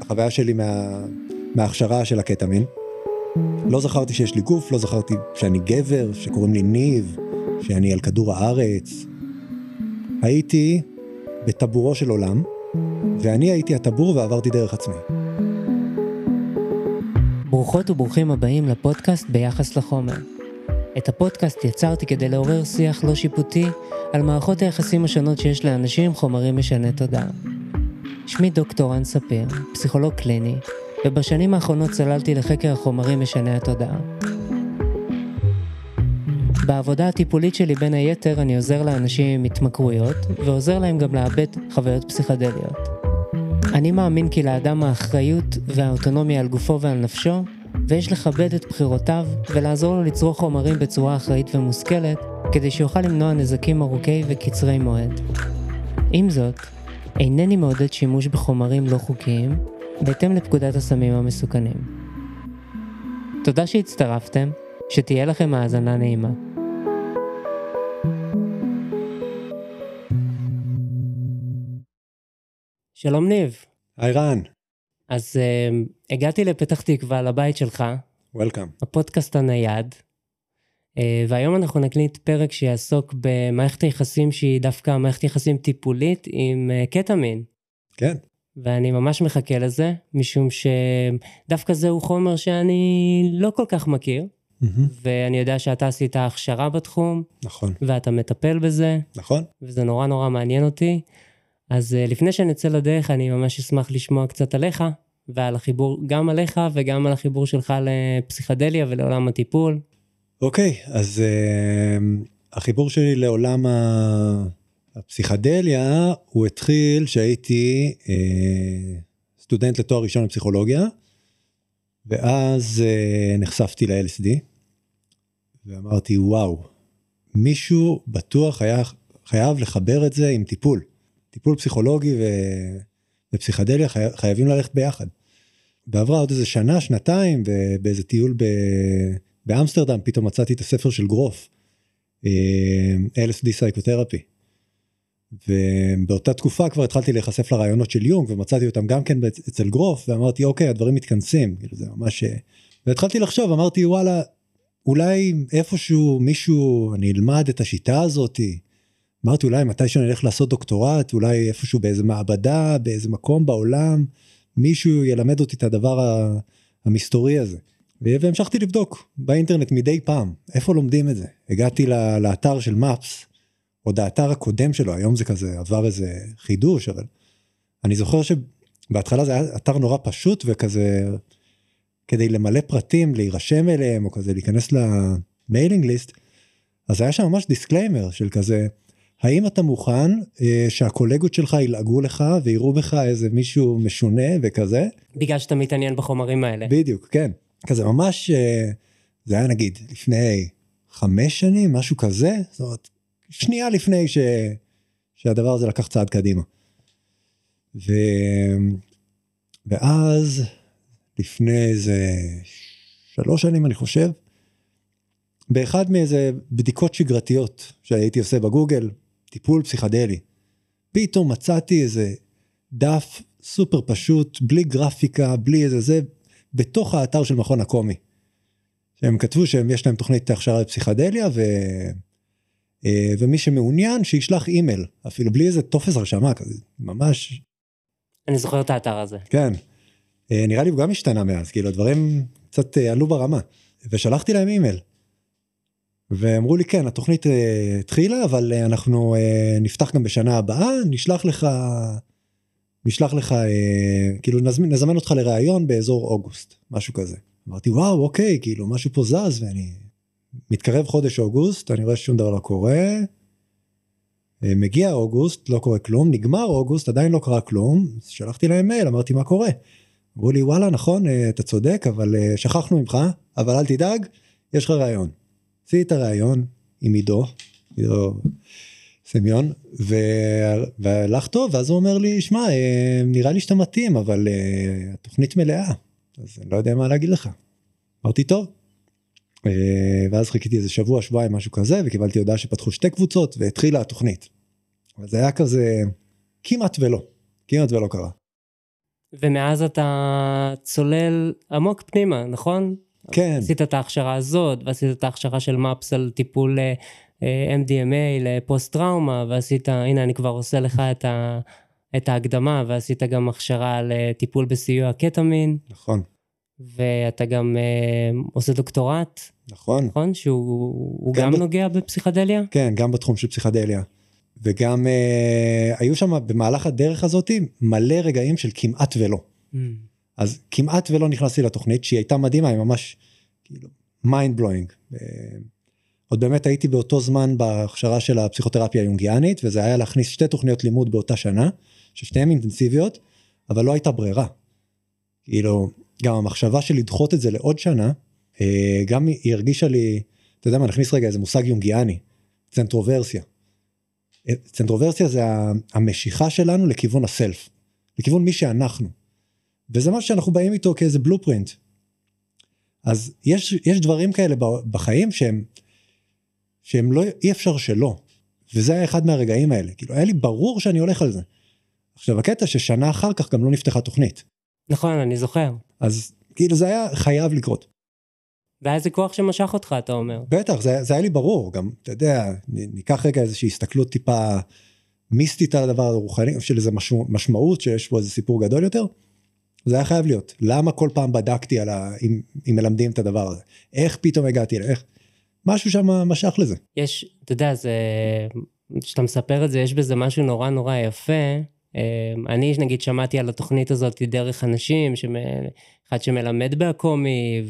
החוויה שלי מה... מההכשרה של הקטמין. לא זכרתי שיש לי גוף, לא זכרתי שאני גבר, שקוראים לי ניב, שאני על כדור הארץ. הייתי בטבורו של עולם, ואני הייתי הטבור ועברתי דרך עצמי. ברוכות וברוכים הבאים לפודקאסט ביחס לחומר. את הפודקאסט יצרתי כדי לעורר שיח לא שיפוטי על מערכות היחסים השונות שיש לאנשים עם חומרים משני תודעה. שמי דוקטור רן ספיר, פסיכולוג קליני, ובשנים האחרונות צללתי לחקר החומרים משני התודעה. בעבודה הטיפולית שלי בין היתר אני עוזר לאנשים עם התמכרויות, ועוזר להם גם לאבד חוויות פסיכדליות. אני מאמין כי לאדם האחריות והאוטונומיה על גופו ועל נפשו, ויש לכבד את בחירותיו ולעזור לו לצרוך חומרים בצורה אחראית ומושכלת, כדי שיוכל למנוע נזקים ארוכי וקצרי מועד. עם זאת, אינני מעודד שימוש בחומרים לא חוקיים, בהתאם לפקודת הסמים המסוכנים. תודה שהצטרפתם, שתהיה לכם האזנה נעימה. שלום ניב. היי רן. אז uh, הגעתי לפתח תקווה, לבית שלך. וולקאם. הפודקאסט הנייד. Uh, והיום אנחנו נקליט פרק שיעסוק במערכת היחסים שהיא דווקא מערכת יחסים טיפולית עם uh, קטמין. כן. ואני ממש מחכה לזה, משום שדווקא זהו חומר שאני לא כל כך מכיר. Mm-hmm. ואני יודע שאתה עשית הכשרה בתחום. נכון. ואתה מטפל בזה. נכון. וזה נורא נורא מעניין אותי. אז uh, לפני שנצא לדרך, אני ממש אשמח לשמוע קצת עליך, ועל החיבור, גם עליך וגם על החיבור שלך לפסיכדליה ולעולם הטיפול. אוקיי, אז uh, החיבור שלי לעולם הפסיכדליה, הוא התחיל שהייתי uh, סטודנט לתואר ראשון בפסיכולוגיה, ואז uh, נחשפתי ל-LSD, ואמרתי, וואו, מישהו בטוח היה חייב לחבר את זה עם טיפול. טיפול פסיכולוגי ו... ופסיכדליה חי... חייבים ללכת ביחד. ועברה עוד איזה שנה, שנתיים, ובאיזה טיול ב... באמסטרדם פתאום מצאתי את הספר של גרוף, אה, LSD סייקותרפי. ובאותה תקופה כבר התחלתי להיחשף לרעיונות של יונג ומצאתי אותם גם כן אצל גרוף ואמרתי אוקיי הדברים מתכנסים כאילו זה ממש אה, והתחלתי לחשוב אמרתי וואלה אולי איפשהו מישהו אני אלמד את השיטה הזאתי אמרתי אולי מתי שאני אלך לעשות דוקטורט, אולי איפשהו באיזה מעבדה, באיזה מקום בעולם, מישהו ילמד אותי את הדבר המסתורי הזה. והמשכתי לבדוק באינטרנט מדי פעם, איפה לומדים את זה. הגעתי לאתר של MAPS, עוד האתר הקודם שלו, היום זה כזה עבר איזה חידוש, אבל אני זוכר שבהתחלה זה היה אתר נורא פשוט וכזה, כדי למלא פרטים, להירשם אליהם, או כזה להיכנס ל mailing list, אז היה שם ממש disclaimer של כזה, האם אתה מוכן אה, שהקולגות שלך ילעגו לך ויראו בך איזה מישהו משונה וכזה? בגלל שאתה מתעניין בחומרים האלה. בדיוק, כן. כזה ממש, אה, זה היה נגיד לפני חמש שנים, משהו כזה, זאת אומרת, שנייה לפני ש, שהדבר הזה לקח צעד קדימה. ו... ואז, לפני איזה שלוש שנים אני חושב, באחד מאיזה בדיקות שגרתיות שהייתי עושה בגוגל, טיפול פסיכדלי. פתאום מצאתי איזה דף סופר פשוט, בלי גרפיקה, בלי איזה זה, בתוך האתר של מכון הקומי. שהם כתבו שיש להם תוכנית הכשרה לפסיכדליה, ו... אה, ומי שמעוניין שישלח אימייל, אפילו בלי איזה טופס הרשמה כזה, ממש. אני זוכר את האתר הזה. כן. אה, נראה לי הוא גם השתנה מאז, כאילו הדברים קצת אה, עלו ברמה. ושלחתי להם אימייל. ואמרו לי כן התוכנית התחילה אבל אנחנו נפתח גם בשנה הבאה נשלח לך נשלח לך uh, כאילו נזמין, נזמן אותך לראיון באזור אוגוסט משהו כזה. אמרתי וואו אוקיי כאילו משהו פה זז ואני מתקרב חודש אוגוסט אני רואה ששום דבר לא קורה. מגיע אוגוסט לא קורה כלום נגמר אוגוסט עדיין לא קרה כלום שלחתי להם מייל אמרתי מה קורה. אמרו לי וואלה נכון אתה צודק אבל שכחנו ממך אבל אל תדאג יש לך ראיון. הוציא את הראיון עם עידו, עידו סמיון, והלך טוב, ואז הוא אומר לי, שמע, אה, נראה לי שאתה מתאים, אבל uh, התוכנית מלאה, אז אני לא יודע מה להגיד לך. אמרתי, טוב. Uh, ואז חיכיתי איזה שבוע, שבועיים, משהו כזה, וקיבלתי הודעה שפתחו שתי קבוצות, והתחילה התוכנית. אבל זה היה כזה, כמעט ולא, כמעט ולא קרה. ומאז אתה צולל עמוק פנימה, נכון? כן. עשית את ההכשרה הזאת, ועשית את ההכשרה של מפס על טיפול אה, אה, MDMA לפוסט טראומה, ועשית, הנה אני כבר עושה לך את, ה, את ההקדמה, ועשית גם הכשרה לטיפול בסיוע קטמין. נכון. ואתה גם אה, עושה דוקטורט, נכון. נכון? שהוא גם, גם גם ב- נוגע בפסיכדליה? כן, גם בתחום של פסיכדליה. וגם אה, היו שם במהלך הדרך הזאת מלא רגעים של כמעט ולא. Mm. אז כמעט ולא נכנסתי לתוכנית שהיא הייתה מדהימה, היא ממש כאילו mind blowing. עוד באמת הייתי באותו זמן בהכשרה של הפסיכותרפיה היונגיאנית וזה היה להכניס שתי תוכניות לימוד באותה שנה, ששתיהן אינטנסיביות, אבל לא הייתה ברירה. כאילו, גם המחשבה של לדחות את זה לעוד שנה, אה, גם היא הרגישה לי, אתה יודע מה, נכניס רגע איזה מושג יונגיאני, צנטרוברסיה. אה, צנטרוברסיה זה המשיכה שלנו לכיוון הסלף, לכיוון מי שאנחנו. וזה משהו שאנחנו באים איתו כאיזה בלופרינט. אז יש, יש דברים כאלה בחיים שהם, שהם לא, אי אפשר שלא. וזה היה אחד מהרגעים האלה, כאילו היה לי ברור שאני הולך על זה. עכשיו הקטע ששנה אחר כך גם לא נפתחה תוכנית. נכון, אני זוכר. אז כאילו זה היה חייב לקרות. והיה איזה כוח שמשך אותך, אתה אומר. בטח, זה, זה היה לי ברור, גם, אתה יודע, ניקח רגע איזושהי הסתכלות טיפה מיסטית על הדבר הרוחני, של איזה משמע, משמעות שיש פה איזה סיפור גדול יותר, זה היה חייב להיות. למה כל פעם בדקתי על ה... אם, אם מלמדים את הדבר הזה? איך פתאום הגעתי, ל- איך... משהו שם משך לזה. יש, אתה יודע, זה... כשאתה מספר את זה, יש בזה משהו נורא נורא יפה. אה, אני נגיד שמעתי על התוכנית הזאת דרך אנשים, שמ... אחד שמלמד בעקומי,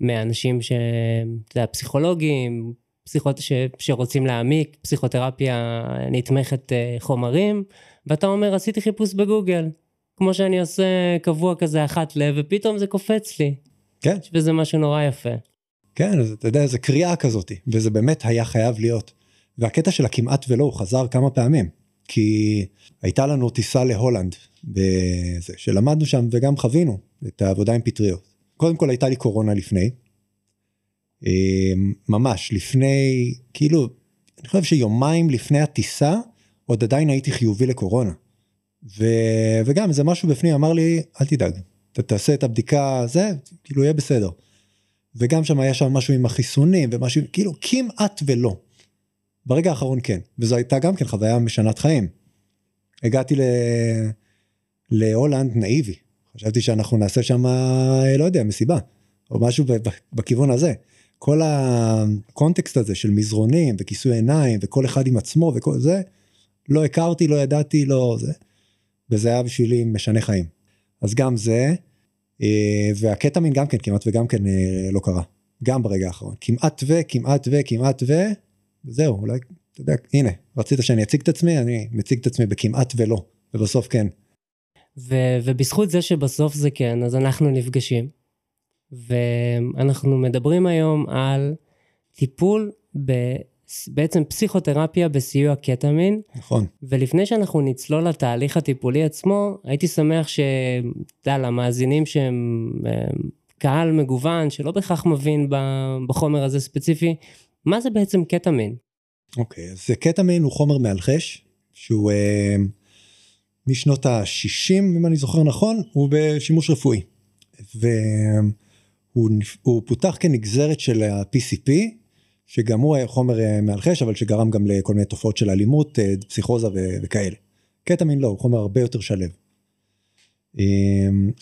ומאנשים ש... אתה יודע, פסיכולוגים, פסיכות... ש... שרוצים להעמיק, פסיכותרפיה נתמכת אה, חומרים, ואתה אומר, עשיתי חיפוש בגוגל, כמו שאני עושה קבוע כזה אחת לב, ופתאום זה קופץ לי. כן, יש בזה משהו נורא יפה. כן, אז אתה יודע, זה קריאה כזאת, וזה באמת היה חייב להיות. והקטע של הכמעט ולא, הוא חזר כמה פעמים. כי הייתה לנו טיסה להולנד, בזה, שלמדנו שם וגם חווינו את העבודה עם פטריות. קודם כל הייתה לי קורונה לפני, אה, ממש לפני, כאילו, אני חושב שיומיים לפני הטיסה, עוד עדיין הייתי חיובי לקורונה. ו... וגם זה משהו בפנים אמר לי, אל תדאג, אתה תעשה את הבדיקה, זה, כאילו יהיה בסדר. וגם שם היה שם משהו עם החיסונים ומשהו, כאילו כמעט ולא. ברגע האחרון כן, וזו הייתה גם כן חוויה משנת חיים. הגעתי ל... להולנד נאיבי, חשבתי שאנחנו נעשה שם, לא יודע, מסיבה, או משהו בכיוון הזה. כל הקונטקסט הזה של מזרונים וכיסוי עיניים וכל אחד עם עצמו וכל זה, לא הכרתי, לא ידעתי, לא זה. וזה היה בשבילי משנה חיים. אז גם זה, אה, והקטמין גם כן כמעט וגם כן אה, לא קרה. גם ברגע האחרון. כמעט ו, כמעט ו, כמעט ו, וזהו, אולי, אתה יודע, הנה, רצית שאני אציג את עצמי, אני מציג את עצמי בכמעט ולא, ובסוף כן. ו- ובזכות זה שבסוף זה כן, אז אנחנו נפגשים. ואנחנו מדברים היום על טיפול ב- בעצם פסיכותרפיה בסיוע קטמין, נכון. ולפני שאנחנו נצלול לתהליך הטיפולי עצמו, הייתי שמח ש... אתה יודע, למאזינים שהם קהל מגוון, שלא בהכרח מבין בחומר הזה ספציפי, מה זה בעצם קטמין? אוקיי, אז קטמין הוא חומר מאלחש, שהוא אה, משנות ה-60, אם אני זוכר נכון, הוא בשימוש רפואי. והוא הוא פותח כנגזרת של ה-PCP, שגם הוא היה חומר אה, מאלחש, אבל שגרם גם לכל מיני תופעות של אלימות, אה, פסיכוזה וכאלה. קטמין לא, הוא חומר הרבה יותר שלב. אה,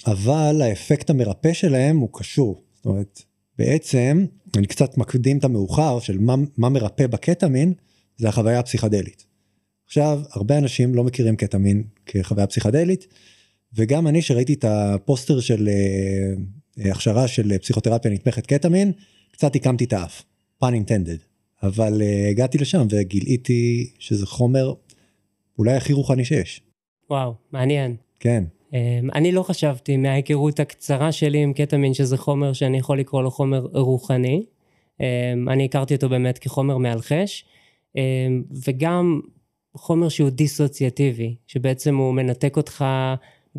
אבל האפקט המרפא שלהם הוא קשור. זאת אומרת, בעצם, אני קצת מקדים את המאוחר של מה, מה מרפא בקטמין, זה החוויה הפסיכדלית. עכשיו, הרבה אנשים לא מכירים קטמין כחוויה פסיכדלית, וגם אני שראיתי את הפוסטר של אה, הכשרה של פסיכותרפיה נתמכת קטמין, קצת הקמתי את האף, pun intended. אבל אה, הגעתי לשם וגיליתי שזה חומר אולי הכי רוחני שיש. וואו, מעניין. כן, אמ, אני לא חשבתי מההיכרות הקצרה שלי עם קטמין שזה חומר שאני יכול לקרוא לו חומר רוחני. אמ, אני הכרתי אותו באמת כחומר מאלחש, אמ, וגם חומר שהוא דיסוציאטיבי, שבעצם הוא מנתק אותך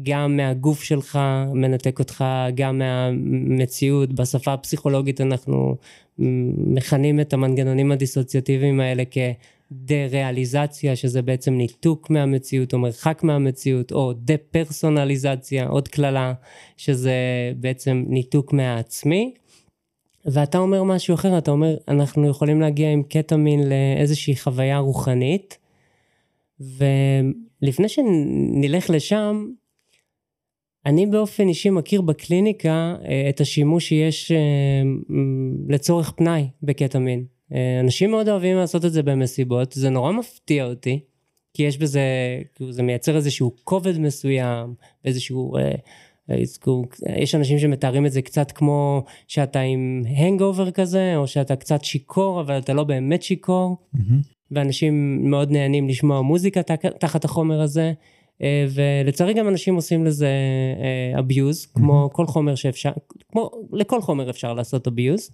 גם מהגוף שלך, מנתק אותך גם מהמציאות. בשפה הפסיכולוגית אנחנו מכנים את המנגנונים הדיסוציאטיביים האלה דה-ריאליזציה, שזה בעצם ניתוק מהמציאות או מרחק מהמציאות, או דה-פרסונליזציה, עוד קללה, שזה בעצם ניתוק מהעצמי. ואתה אומר משהו אחר, אתה אומר, אנחנו יכולים להגיע עם קטמין לאיזושהי חוויה רוחנית, ולפני שנלך לשם, אני באופן אישי מכיר בקליניקה אה, את השימוש שיש אה, לצורך פנאי בקטמין. אה, אנשים מאוד אוהבים לעשות את זה במסיבות, זה נורא מפתיע אותי, כי יש בזה, כאילו, זה מייצר איזשהו כובד מסוים, איזשהו... יש אנשים שמתארים את זה קצת כמו שאתה עם הנגאובר כזה, או שאתה קצת שיכור, אבל אתה לא באמת שיכור, mm-hmm. ואנשים מאוד נהנים לשמוע מוזיקה תחת החומר הזה. אה, ולצערי גם אנשים עושים לזה אה, abuse, כמו כל חומר שאפשר, כמו לכל חומר אפשר לעשות abuse.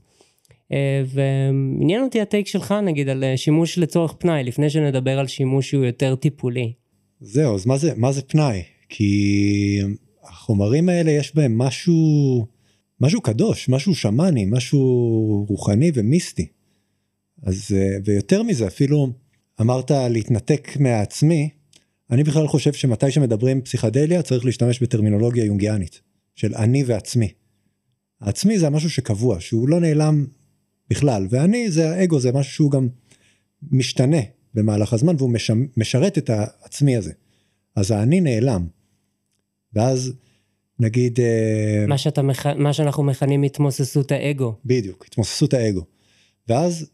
אה, ועניין אותי הטייק שלך נגיד על שימוש לצורך פנאי, לפני שנדבר על שימוש שהוא יותר טיפולי. זהו, אז מה זה, מה זה פנאי? כי החומרים האלה יש בהם משהו, משהו קדוש, משהו שמאני, משהו רוחני ומיסטי. אז, ויותר מזה, אפילו אמרת להתנתק מהעצמי, אני בכלל חושב שמתי שמדברים פסיכדליה צריך להשתמש בטרמינולוגיה יונגיאנית של אני ועצמי. העצמי זה משהו שקבוע שהוא לא נעלם בכלל ואני זה האגו זה משהו שהוא גם משתנה במהלך הזמן והוא משרת את העצמי הזה. אז האני נעלם. ואז נגיד אה, מה שאתה מח... מה שאנחנו מכנים התמוססות האגו בדיוק התמוססות האגו ואז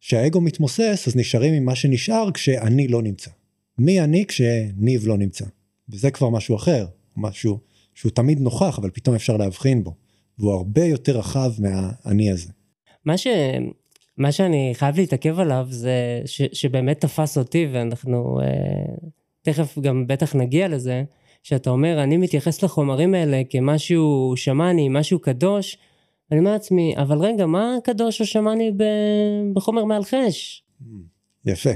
כשהאגו מתמוסס אז נשארים עם מה שנשאר כשאני לא נמצא. מי אני כשניב לא נמצא. וזה כבר משהו אחר, משהו שהוא תמיד נוכח, אבל פתאום אפשר להבחין בו. והוא הרבה יותר רחב מהאני הזה. מה, ש... מה שאני חייב להתעכב עליו זה ש... שבאמת תפס אותי, ואנחנו אה, תכף גם בטח נגיע לזה, שאתה אומר, אני מתייחס לחומרים האלה כמשהו שמאני, משהו קדוש, אני אומר לעצמי, אבל רגע, מה קדוש או שמאני ב... בחומר מאלחש? יפה.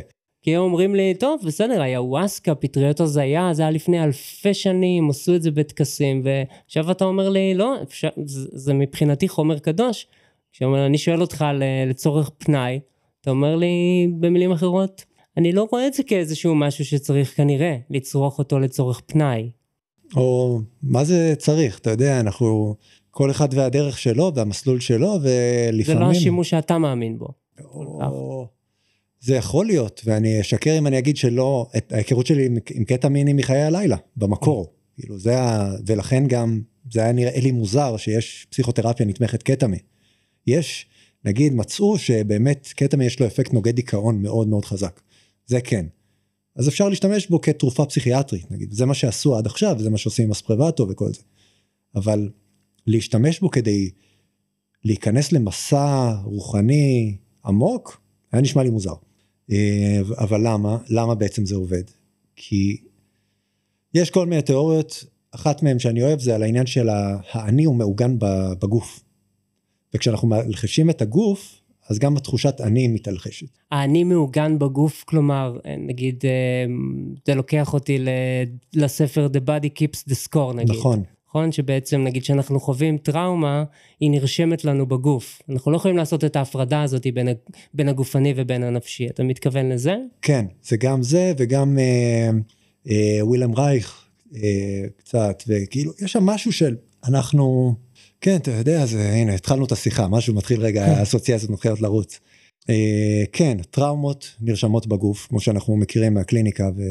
כי הם אומרים לי, טוב, בסדר, היוואסקה, פטריות הזיה, זה היה לפני אלפי שנים, עשו את זה בטקסים, ועכשיו אתה אומר לי, לא, אפשר, זה, זה מבחינתי חומר קדוש. כשאני שואל אותך לצורך פנאי, אתה אומר לי במילים אחרות, אני לא רואה את זה כאיזשהו משהו שצריך כנראה לצרוך אותו לצורך פנאי. או מה זה צריך, אתה יודע, אנחנו, כל אחד והדרך שלו והמסלול שלו, ולפעמים... זה לא השימוש שאתה מאמין בו. או... זה יכול להיות, ואני אשקר אם אני אגיד שלא, את ההיכרות שלי עם, עם קטע מיני מחיי הלילה, במקור. כאילו זה ה... ולכן גם, זה היה נראה לי מוזר שיש פסיכותרפיה נתמכת קטמי. יש, נגיד, מצאו שבאמת קטמי יש לו אפקט נוגד דיכאון מאוד מאוד חזק. זה כן. אז אפשר להשתמש בו כתרופה פסיכיאטרית, נגיד, זה מה שעשו עד עכשיו, זה מה שעושים עם אספרבטו וכל זה. אבל להשתמש בו כדי להיכנס למסע רוחני עמוק, היה נשמע לי מוזר. אה, אבל למה? למה בעצם זה עובד? כי יש כל מיני תיאוריות, אחת מהן שאני אוהב זה על העניין של האני הוא מעוגן בגוף. וכשאנחנו מלחשים את הגוף, אז גם התחושת אני מתלחשת. האני מעוגן בגוף, כלומר, נגיד, אה, זה לוקח אותי לספר The Body Keeps the Score, נגיד. נכון. נכון? שבעצם נגיד שאנחנו חווים טראומה, היא נרשמת לנו בגוף. אנחנו לא יכולים לעשות את ההפרדה הזאת בין, בין הגופני ובין הנפשי. אתה מתכוון לזה? כן, זה גם זה וגם אה, אה, ווילם רייך אה, קצת, וכאילו, יש שם משהו של אנחנו, כן, אתה יודע, זה, הנה, התחלנו את השיחה, משהו מתחיל רגע, כן. האסוציאציות מתחילות לרוץ. אה, כן, טראומות נרשמות בגוף, כמו שאנחנו מכירים מהקליניקה, ו,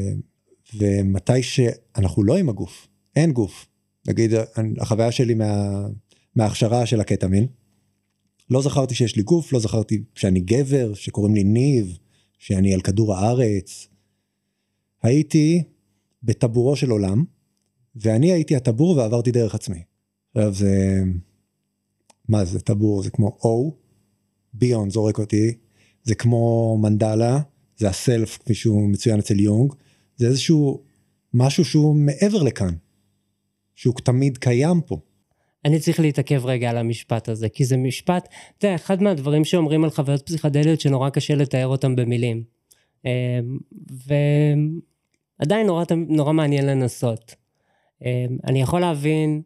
ומתי שאנחנו לא עם הגוף, אין גוף. נגיד החוויה שלי מה, מההכשרה של הקטמין, לא זכרתי שיש לי גוף, לא זכרתי שאני גבר, שקוראים לי ניב, שאני על כדור הארץ. הייתי בטבורו של עולם, ואני הייתי הטבור ועברתי דרך עצמי. עכשיו זה, מה זה טבור? זה כמו או, ביון זורק אותי, זה כמו מנדלה, זה הסלף כפי שהוא מצוין אצל יונג, זה איזשהו משהו שהוא מעבר לכאן. שהוא תמיד קיים פה. אני צריך להתעכב רגע על המשפט הזה, כי זה משפט, אתה יודע, אחד מהדברים שאומרים על חוויות פסיכדליות שנורא קשה לתאר אותם במילים. אמ, ועדיין נורא, נורא מעניין לנסות. אמ, אני יכול להבין,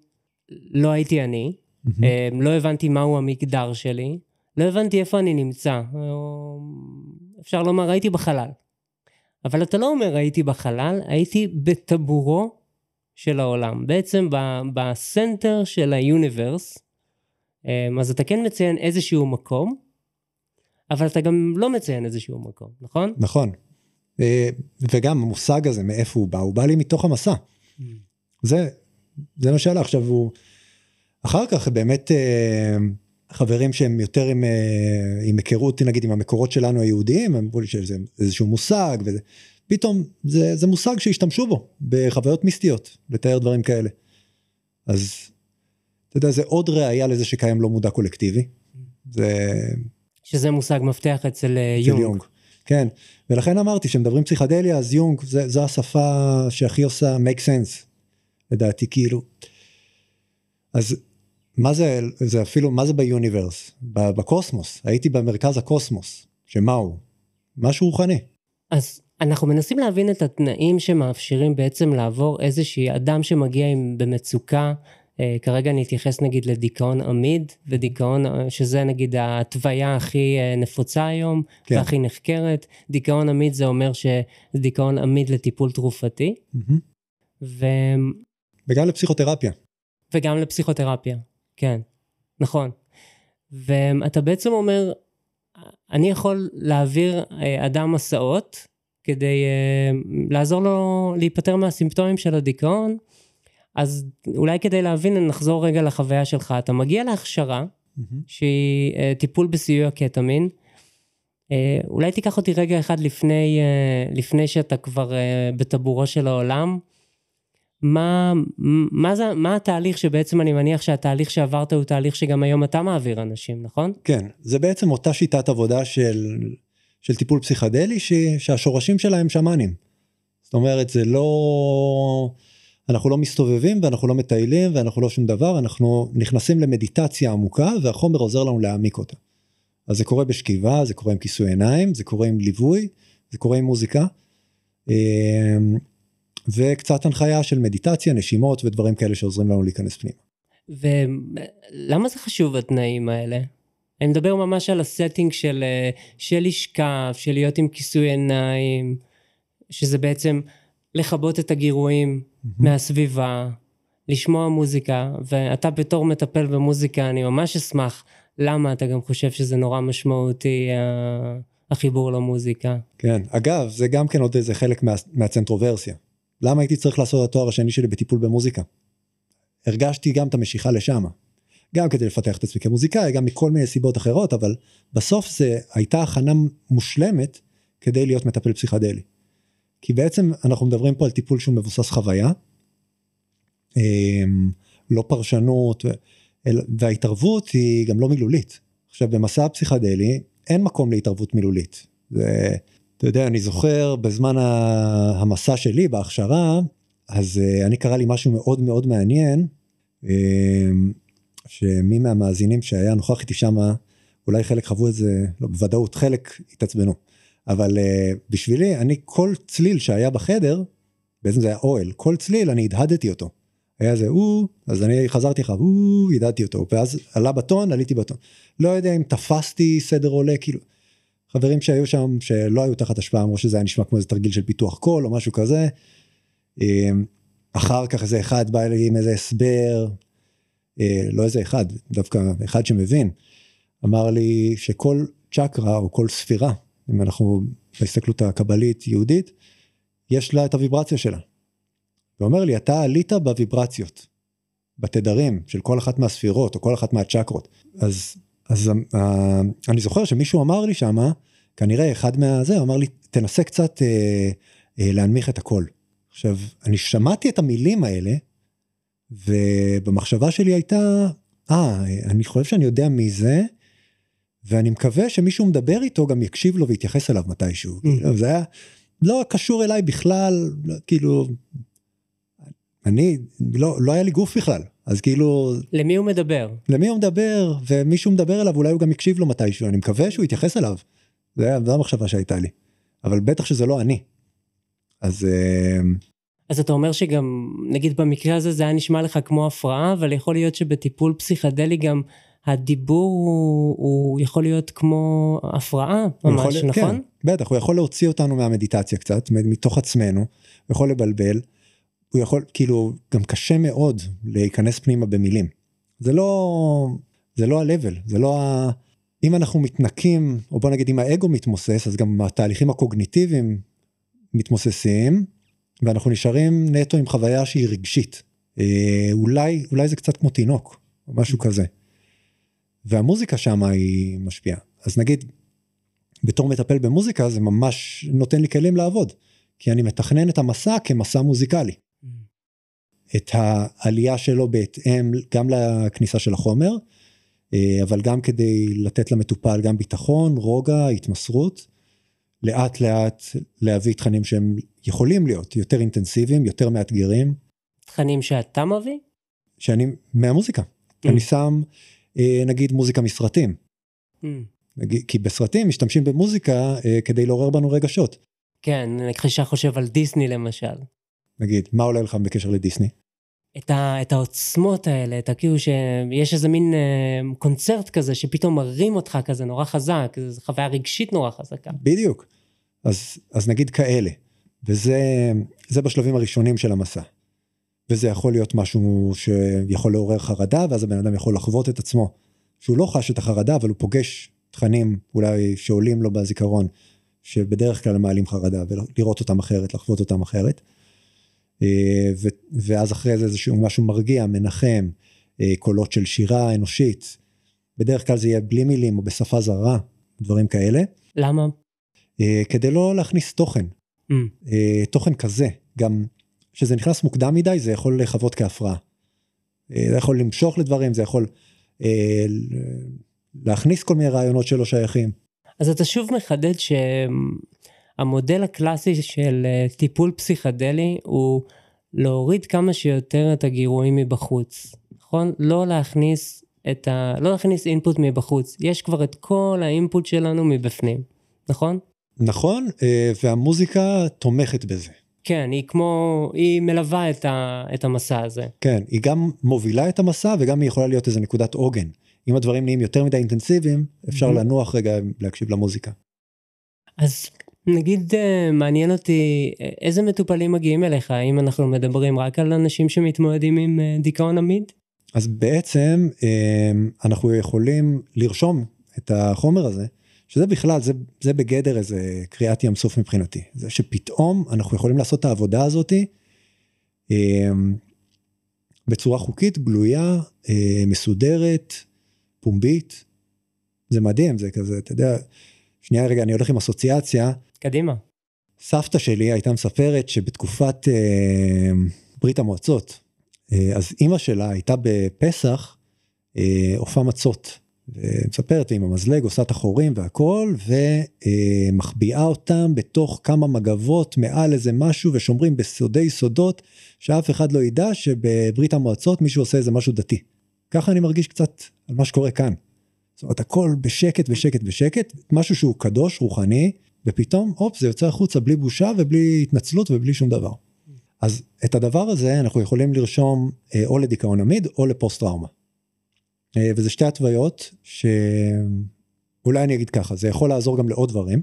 לא הייתי אני, mm-hmm. לא הבנתי מהו המגדר שלי, לא הבנתי איפה אני נמצא. אפשר לומר, הייתי בחלל. אבל אתה לא אומר הייתי בחלל, הייתי בטבורו של העולם. בעצם בסנטר של היוניברס, אמ, אז אתה כן מציין איזשהו מקום, אבל אתה גם לא מציין איזשהו מקום, נכון? נכון. אה, וגם המושג הזה, מאיפה הוא בא, הוא בא לי מתוך המסע. Mm. זה, זה מה שעלה. עכשיו הוא, אחר כך באמת אה, חברים שהם יותר עם, אה, עם היכרות, נגיד עם המקורות שלנו היהודיים, הם אמרו לי שזה איזשהו מושג, וזה, פתאום זה, זה מושג שהשתמשו בו בחוויות מיסטיות, לתאר דברים כאלה. אז אתה יודע, זה עוד ראייה לזה שקיים לא מודע קולקטיבי. זה... שזה מושג מפתח אצל אה, יונג. יונג. כן, ולכן אמרתי שמדברים פסיכדליה, אז יונג זה, זו השפה שהכי עושה make sense, לדעתי, כאילו. אז מה זה, זה אפילו, מה זה ביוניברס? בקוסמוס, הייתי במרכז הקוסמוס, שמה הוא? משהו רוחני. אז אנחנו מנסים להבין את התנאים שמאפשרים בעצם לעבור איזושהי אדם שמגיע עם במצוקה, אה, כרגע אני אתייחס נגיד לדיכאון עמיד, ודיכאון אה, שזה נגיד ההתוויה הכי אה, נפוצה היום, כן. והכי נחקרת. דיכאון עמיד זה אומר שזה דיכאון עמיד לטיפול תרופתי. Mm-hmm. ו... וגם לפסיכותרפיה. וגם לפסיכותרפיה, כן, נכון. ואתה בעצם אומר, אני יכול להעביר אדם מסעות כדי לעזור לו להיפטר מהסימפטומים של הדיכאון, אז אולי כדי להבין, נחזור רגע לחוויה שלך. אתה מגיע להכשרה, mm-hmm. שהיא uh, טיפול בסיוע קטמין. Uh, אולי תיקח אותי רגע אחד לפני, uh, לפני שאתה כבר uh, בטבורו של העולם. מה, מה, זה, מה התהליך שבעצם אני מניח שהתהליך שעברת הוא תהליך שגם היום אתה מעביר אנשים, נכון? כן, זה בעצם אותה שיטת עבודה של, של טיפול פסיכדלי ש, שהשורשים שלה הם שמאנים. זאת אומרת, זה לא... אנחנו לא מסתובבים ואנחנו לא מטיילים ואנחנו לא שום דבר, אנחנו נכנסים למדיטציה עמוקה והחומר עוזר לנו להעמיק אותה. אז זה קורה בשכיבה, זה קורה עם כיסוי עיניים, זה קורה עם ליווי, זה קורה עם מוזיקה. אמ, וקצת הנחיה של מדיטציה, נשימות ודברים כאלה שעוזרים לנו להיכנס פנימה. ולמה זה חשוב התנאים האלה? אני מדבר ממש על הסטינג של, אה, של לשכב, של להיות עם כיסוי עיניים, שזה בעצם לכבות את הגירויים mm-hmm. מהסביבה, לשמוע מוזיקה, ואתה בתור מטפל במוזיקה, אני ממש אשמח למה אתה גם חושב שזה נורא משמעותי, החיבור למוזיקה. כן, אגב, זה גם כן עוד איזה חלק מה, מהצנטרוברסיה. למה הייתי צריך לעשות את התואר השני שלי בטיפול במוזיקה? הרגשתי גם את המשיכה לשם. גם כדי לפתח את עצמי כמוזיקאי, גם מכל מיני סיבות אחרות, אבל בסוף זה הייתה הכנה מושלמת כדי להיות מטפל פסיכדלי. כי בעצם אנחנו מדברים פה על טיפול שהוא מבוסס חוויה, אמ, לא פרשנות, וההתערבות היא גם לא מילולית. עכשיו במסע הפסיכדלי אין מקום להתערבות מילולית. זה, אתה יודע, אני זוכר בזמן המסע שלי בהכשרה, אז אה, אני קרא לי משהו מאוד מאוד מעניין, אמ, שמי מהמאזינים שהיה נוכח איתי שם, אולי חלק חוו את זה, לא בוודאות, חלק התעצבנו. אבל uh, בשבילי, אני כל צליל שהיה בחדר, בעצם זה היה אוהל, כל צליל אני הדהדתי אותו. היה זה או, אז אני חזרתי אחריו, או, הדהדתי אותו, ואז עלה בטון, עליתי בטון. לא יודע אם תפסתי סדר עולה, כאילו, חברים שהיו שם, שלא היו תחת השפעה, אמרו שזה היה נשמע כמו איזה תרגיל של פיתוח קול או משהו כזה. אמ, אחר כך איזה אחד בא לי עם איזה הסבר, אה, לא איזה אחד, דווקא אחד שמבין, אמר לי שכל צ'קרה או כל ספירה אם אנחנו בהסתכלות הקבלית יהודית, יש לה את הוויברציה שלה. ואומר לי, אתה עלית בוויברציות, בתדרים של כל אחת מהספירות או כל אחת מהצ'קרות. אז, אז uh, אני זוכר שמישהו אמר לי שמה, כנראה אחד מהזה, הוא אמר לי, תנסה קצת uh, uh, להנמיך את הכל. עכשיו, אני שמעתי את המילים האלה, ובמחשבה שלי הייתה, אה, ah, אני חושב שאני יודע מי זה, ואני מקווה שמישהו מדבר איתו גם יקשיב לו ויתייחס אליו מתישהו. Mm. כאילו, זה היה לא קשור אליי בכלל, לא, כאילו, אני, לא, לא היה לי גוף בכלל, אז כאילו... למי הוא מדבר? למי הוא מדבר, ומישהו מדבר אליו, אולי הוא גם יקשיב לו מתישהו, אני מקווה שהוא יתייחס אליו. זו המחשבה שהייתה לי. אבל בטח שזה לא אני. אז... אז אתה אומר שגם, נגיד במקרה הזה זה היה נשמע לך כמו הפרעה, אבל יכול להיות שבטיפול פסיכדלי גם הדיבור הוא, הוא יכול להיות כמו הפרעה ממש, יכול, נכון? כן, בטח, הוא יכול להוציא אותנו מהמדיטציה קצת, מתוך עצמנו, הוא יכול לבלבל, הוא יכול, כאילו, גם קשה מאוד להיכנס פנימה במילים. זה לא, זה לא ה-level, זה לא ה... אם אנחנו מתנקים, או בוא נגיד אם האגו מתמוסס, אז גם התהליכים הקוגניטיביים מתמוססים, ואנחנו נשארים נטו עם חוויה שהיא רגשית. אה, אולי, אולי זה קצת כמו תינוק, או משהו כזה. והמוזיקה שם היא משפיעה. אז נגיד, בתור מטפל במוזיקה זה ממש נותן לי כלים לעבוד, כי אני מתכנן את המסע כמסע מוזיקלי. Mm. את העלייה שלו בהתאם גם לכניסה של החומר, אה, אבל גם כדי לתת למטופל גם ביטחון, רוגע, התמסרות, לאט לאט להביא תכנים שהם יכולים להיות יותר אינטנסיביים, יותר מאתגרים. תכנים שאתה מביא? שאני, מהמוזיקה. Mm. אני שם אה, נגיד מוזיקה מסרטים. Mm. נגיד, כי בסרטים משתמשים במוזיקה אה, כדי לעורר בנו רגשות. כן, חושב חושב על דיסני למשל. נגיד, מה עולה לך בקשר לדיסני? את, ה, את העוצמות האלה, את הכאילו שיש איזה מין אה, קונצרט כזה שפתאום מרים אותך כזה נורא חזק, זו חוויה רגשית נורא חזקה. בדיוק. אז, אז נגיד כאלה, וזה בשלבים הראשונים של המסע. וזה יכול להיות משהו שיכול לעורר חרדה, ואז הבן אדם יכול לחוות את עצמו, שהוא לא חש את החרדה, אבל הוא פוגש תכנים אולי שעולים לו בזיכרון, שבדרך כלל מעלים חרדה, ולראות אותם אחרת, לחוות אותם אחרת. אה, ואז אחרי זה איזשהו משהו מרגיע, מנחם, אה, קולות של שירה אנושית. בדרך כלל זה יהיה בלי מילים או בשפה זרה, דברים כאלה. למה? אה, כדי לא להכניס תוכן. Mm. תוכן כזה, גם כשזה נכנס מוקדם מדי זה יכול לחוות כהפרעה. זה יכול למשוך לדברים, זה יכול להכניס כל מיני רעיונות שלא שייכים. אז אתה שוב מחדד ש... המודל הקלאסי של טיפול פסיכדלי הוא להוריד כמה שיותר את הגירויים מבחוץ, נכון? לא להכניס את ה... לא להכניס אינפוט מבחוץ, יש כבר את כל האינפוט שלנו מבפנים, נכון? נכון, אה, והמוזיקה תומכת בזה. כן, היא כמו, היא מלווה את, ה, את המסע הזה. כן, היא גם מובילה את המסע וגם היא יכולה להיות איזה נקודת עוגן. אם הדברים נהיים יותר מדי אינטנסיביים, אפשר mm-hmm. לנוח רגע להקשיב למוזיקה. אז נגיד אה, מעניין אותי איזה מטופלים מגיעים אליך אם אנחנו מדברים רק על אנשים שמתמודדים עם אה, דיכאון עמיד? אז בעצם אנחנו יכולים לרשום את החומר הזה שזה בכלל זה זה בגדר איזה קריאת ים סוף מבחינתי זה שפתאום אנחנו יכולים לעשות את העבודה הזאתי בצורה חוקית גלויה מסודרת פומבית זה מדהים זה כזה אתה יודע שנייה רגע אני הולך עם אסוציאציה קדימה. סבתא שלי הייתה מספרת שבתקופת אה, ברית המועצות, אה, אז אימא שלה הייתה בפסח אה, עופה מצות. ומספרת עם המזלג עושה את החורים והכל ומחביאה אותם בתוך כמה מגבות מעל איזה משהו ושומרים בסודי סודות שאף אחד לא ידע שבברית המועצות מישהו עושה איזה משהו דתי. ככה אני מרגיש קצת על מה שקורה כאן. זאת אומרת הכל בשקט בשקט בשקט משהו שהוא קדוש רוחני ופתאום, הופ, זה יוצא החוצה בלי בושה ובלי התנצלות ובלי שום דבר. אז את הדבר הזה אנחנו יכולים לרשום אה, או לדיכאון עמיד או לפוסט טראומה. אה, וזה שתי התוויות שאולי אני אגיד ככה, זה יכול לעזור גם לעוד דברים,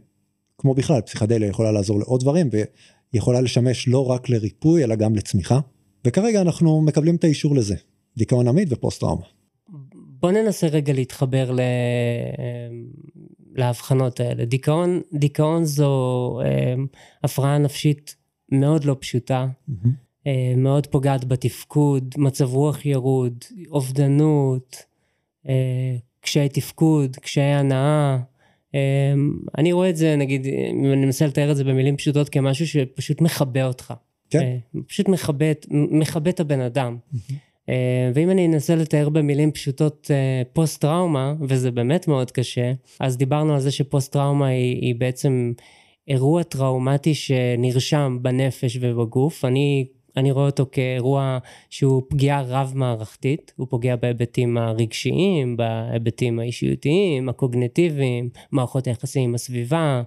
כמו בכלל, פסיכדליה יכולה לעזור לעוד דברים ויכולה לשמש לא רק לריפוי אלא גם לצמיחה, וכרגע אנחנו מקבלים את האישור לזה, דיכאון עמיד ופוסט טראומה. בוא ננסה רגע להתחבר ל... להבחנות האלה. דיכאון, דיכאון זו אה, הפרעה נפשית מאוד לא פשוטה, mm-hmm. מאוד פוגעת בתפקוד, מצב רוח ירוד, אובדנות, קשיי תפקוד, קשיי הנאה. אה, אני רואה את זה, נגיד, אם אני מנסה לתאר את זה במילים פשוטות, כמשהו שפשוט מכבה אותך. כן. אה, פשוט מכבה, מכבה את הבן אדם. אה, ואם אני אנסה לתאר במילים פשוטות אה, פוסט טראומה, וזה באמת מאוד קשה, אז דיברנו על זה שפוסט טראומה היא, היא בעצם אירוע טראומטי שנרשם בנפש ובגוף. אני, אני רואה אותו כאירוע שהוא פגיעה רב-מערכתית, הוא פוגע בהיבטים הרגשיים, בהיבטים האישיותיים, הקוגנטיביים, מערכות היחסים עם הסביבה.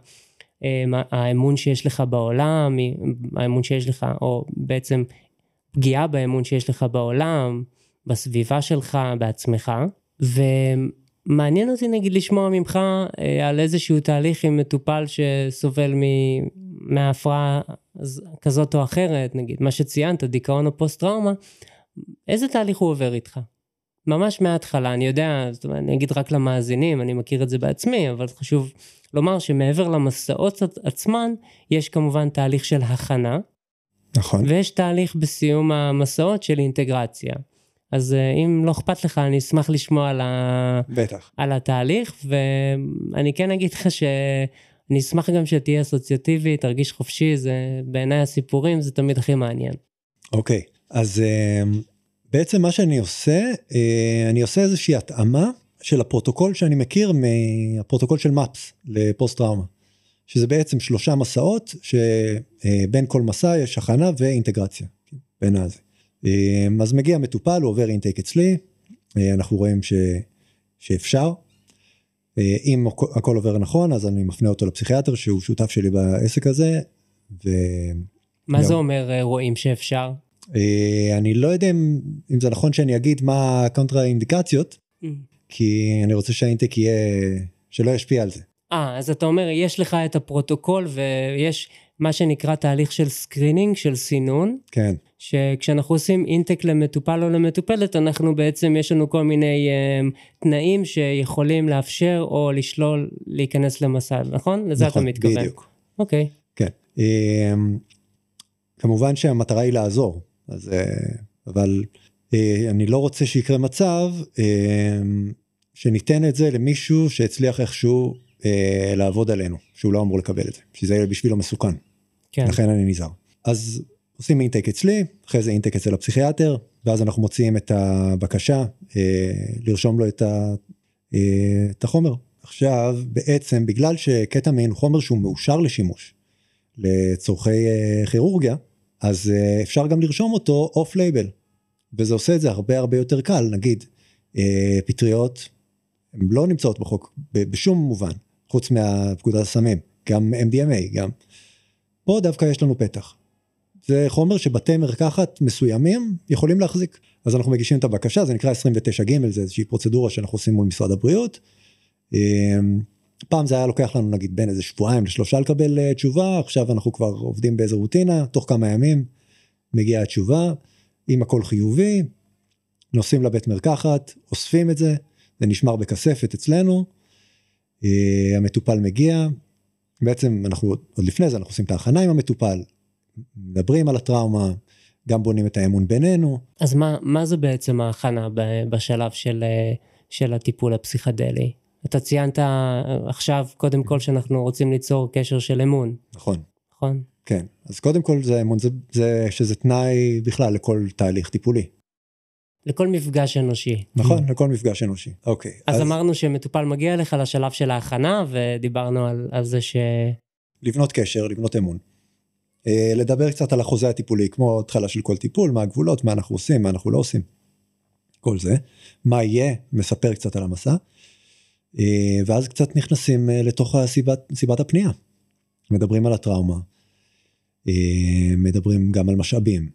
אה, האמון שיש לך בעולם, האמון שיש לך, או בעצם פגיעה באמון שיש לך בעולם, בסביבה שלך, בעצמך. ומעניין אותי נגיד לשמוע ממך אה, על איזשהו תהליך עם מטופל שסובל מהפרעה כזאת או אחרת, נגיד מה שציינת, דיכאון או פוסט טראומה, איזה תהליך הוא עובר איתך? ממש מההתחלה, אני יודע, זאת אומרת, אני אגיד רק למאזינים, אני מכיר את זה בעצמי, אבל חשוב לומר שמעבר למסעות עצמן, יש כמובן תהליך של הכנה. נכון. ויש תהליך בסיום המסעות של אינטגרציה. אז אה, אם לא אכפת לך, אני אשמח לשמוע על, ה... בטח. על התהליך, ואני כן אגיד לך שאני אשמח גם שתהיה אסוציאטיבי, תרגיש חופשי, זה בעיניי הסיפורים זה תמיד הכי מעניין. אוקיי, אז אה, בעצם מה שאני עושה, אה, אני עושה איזושהי התאמה של הפרוטוקול שאני מכיר מהפרוטוקול של MAPS לפוסט טראומה. שזה בעצם שלושה מסעות שבין כל מסע יש הכנה ואינטגרציה בין הזה. אז מגיע מטופל, הוא עובר intake אצלי, אנחנו רואים ש, שאפשר. אם הכל עובר נכון אז אני מפנה אותו לפסיכיאטר שהוא שותף שלי בעסק הזה. ו... מה. זה אומר רואים שאפשר? אני לא יודע אם, אם זה נכון שאני אגיד מה הקונטרה אינדיקציות, mm. כי אני רוצה שה intake יהיה, שלא ישפיע על זה. אה, אז אתה אומר, יש לך את הפרוטוקול ויש מה שנקרא תהליך של screening, של סינון. כן. שכשאנחנו עושים intake למטופל או למטופלת, אנחנו בעצם, יש לנו כל מיני uh, תנאים שיכולים לאפשר או לשלול להיכנס למסע, נכון? לזה נכון, אתה מתכוון. נכון, בדיוק. אוקיי. כן. Um, כמובן שהמטרה היא לעזור, אז, uh, אבל uh, אני לא רוצה שיקרה מצב uh, שניתן את זה למישהו שהצליח איכשהו אה, לעבוד עלינו, שהוא לא אמור לקבל את זה, שזה יהיה בשבילו מסוכן. כן. לכן אני נזהר. אז עושים אינטק אצלי, אחרי זה אינטק אצל הפסיכיאטר, ואז אנחנו מוציאים את הבקשה אה, לרשום לו את, ה, אה, את החומר. עכשיו, בעצם בגלל שקטמין הוא חומר שהוא מאושר לשימוש לצורכי אה, כירורגיה, אז אה, אפשר גם לרשום אותו off label. וזה עושה את זה הרבה הרבה יותר קל, נגיד אה, פטריות, הן לא נמצאות בחוק בשום מובן. חוץ מהפקודת הסמים, גם MDMA, גם. פה דווקא יש לנו פתח. זה חומר שבתי מרקחת מסוימים יכולים להחזיק. אז אנחנו מגישים את הבקשה, זה נקרא 29ג, זה איזושהי פרוצדורה שאנחנו עושים מול משרד הבריאות. אמ, פעם זה היה לוקח לנו נגיד בין איזה שבועיים לשלושה לקבל אה, תשובה, עכשיו אנחנו כבר עובדים באיזה רוטינה, תוך כמה ימים מגיעה התשובה, אם הכל חיובי, נוסעים לבית מרקחת, אוספים את זה, זה נשמר בכספת אצלנו, אה, המטופל מגיע, בעצם אנחנו עוד לפני זה אנחנו עושים את ההכנה עם המטופל, מדברים על הטראומה, גם בונים את האמון בינינו. אז מה, מה זה בעצם ההכנה בשלב של, אה, של הטיפול הפסיכדלי? אתה ציינת עכשיו קודם כל שאנחנו רוצים ליצור קשר של אמון. נכון. נכון? כן, אז קודם כל זה אמון, זה, זה שזה תנאי בכלל לכל תהליך טיפולי. לכל מפגש אנושי. נכון. לכל מפגש אנושי. אוקיי. אז, אז אמרנו שמטופל מגיע אליך לשלב של ההכנה, ודיברנו על, על זה ש... לבנות קשר, לבנות אמון. אה, לדבר קצת על החוזה הטיפולי, כמו התחלה של כל טיפול, מה הגבולות, מה אנחנו עושים, מה אנחנו לא עושים. כל זה. מה יהיה, מספר קצת על המסע. אה, ואז קצת נכנסים אה, לתוך הסיבת, סיבת הפנייה. מדברים על הטראומה. מדברים גם על משאבים.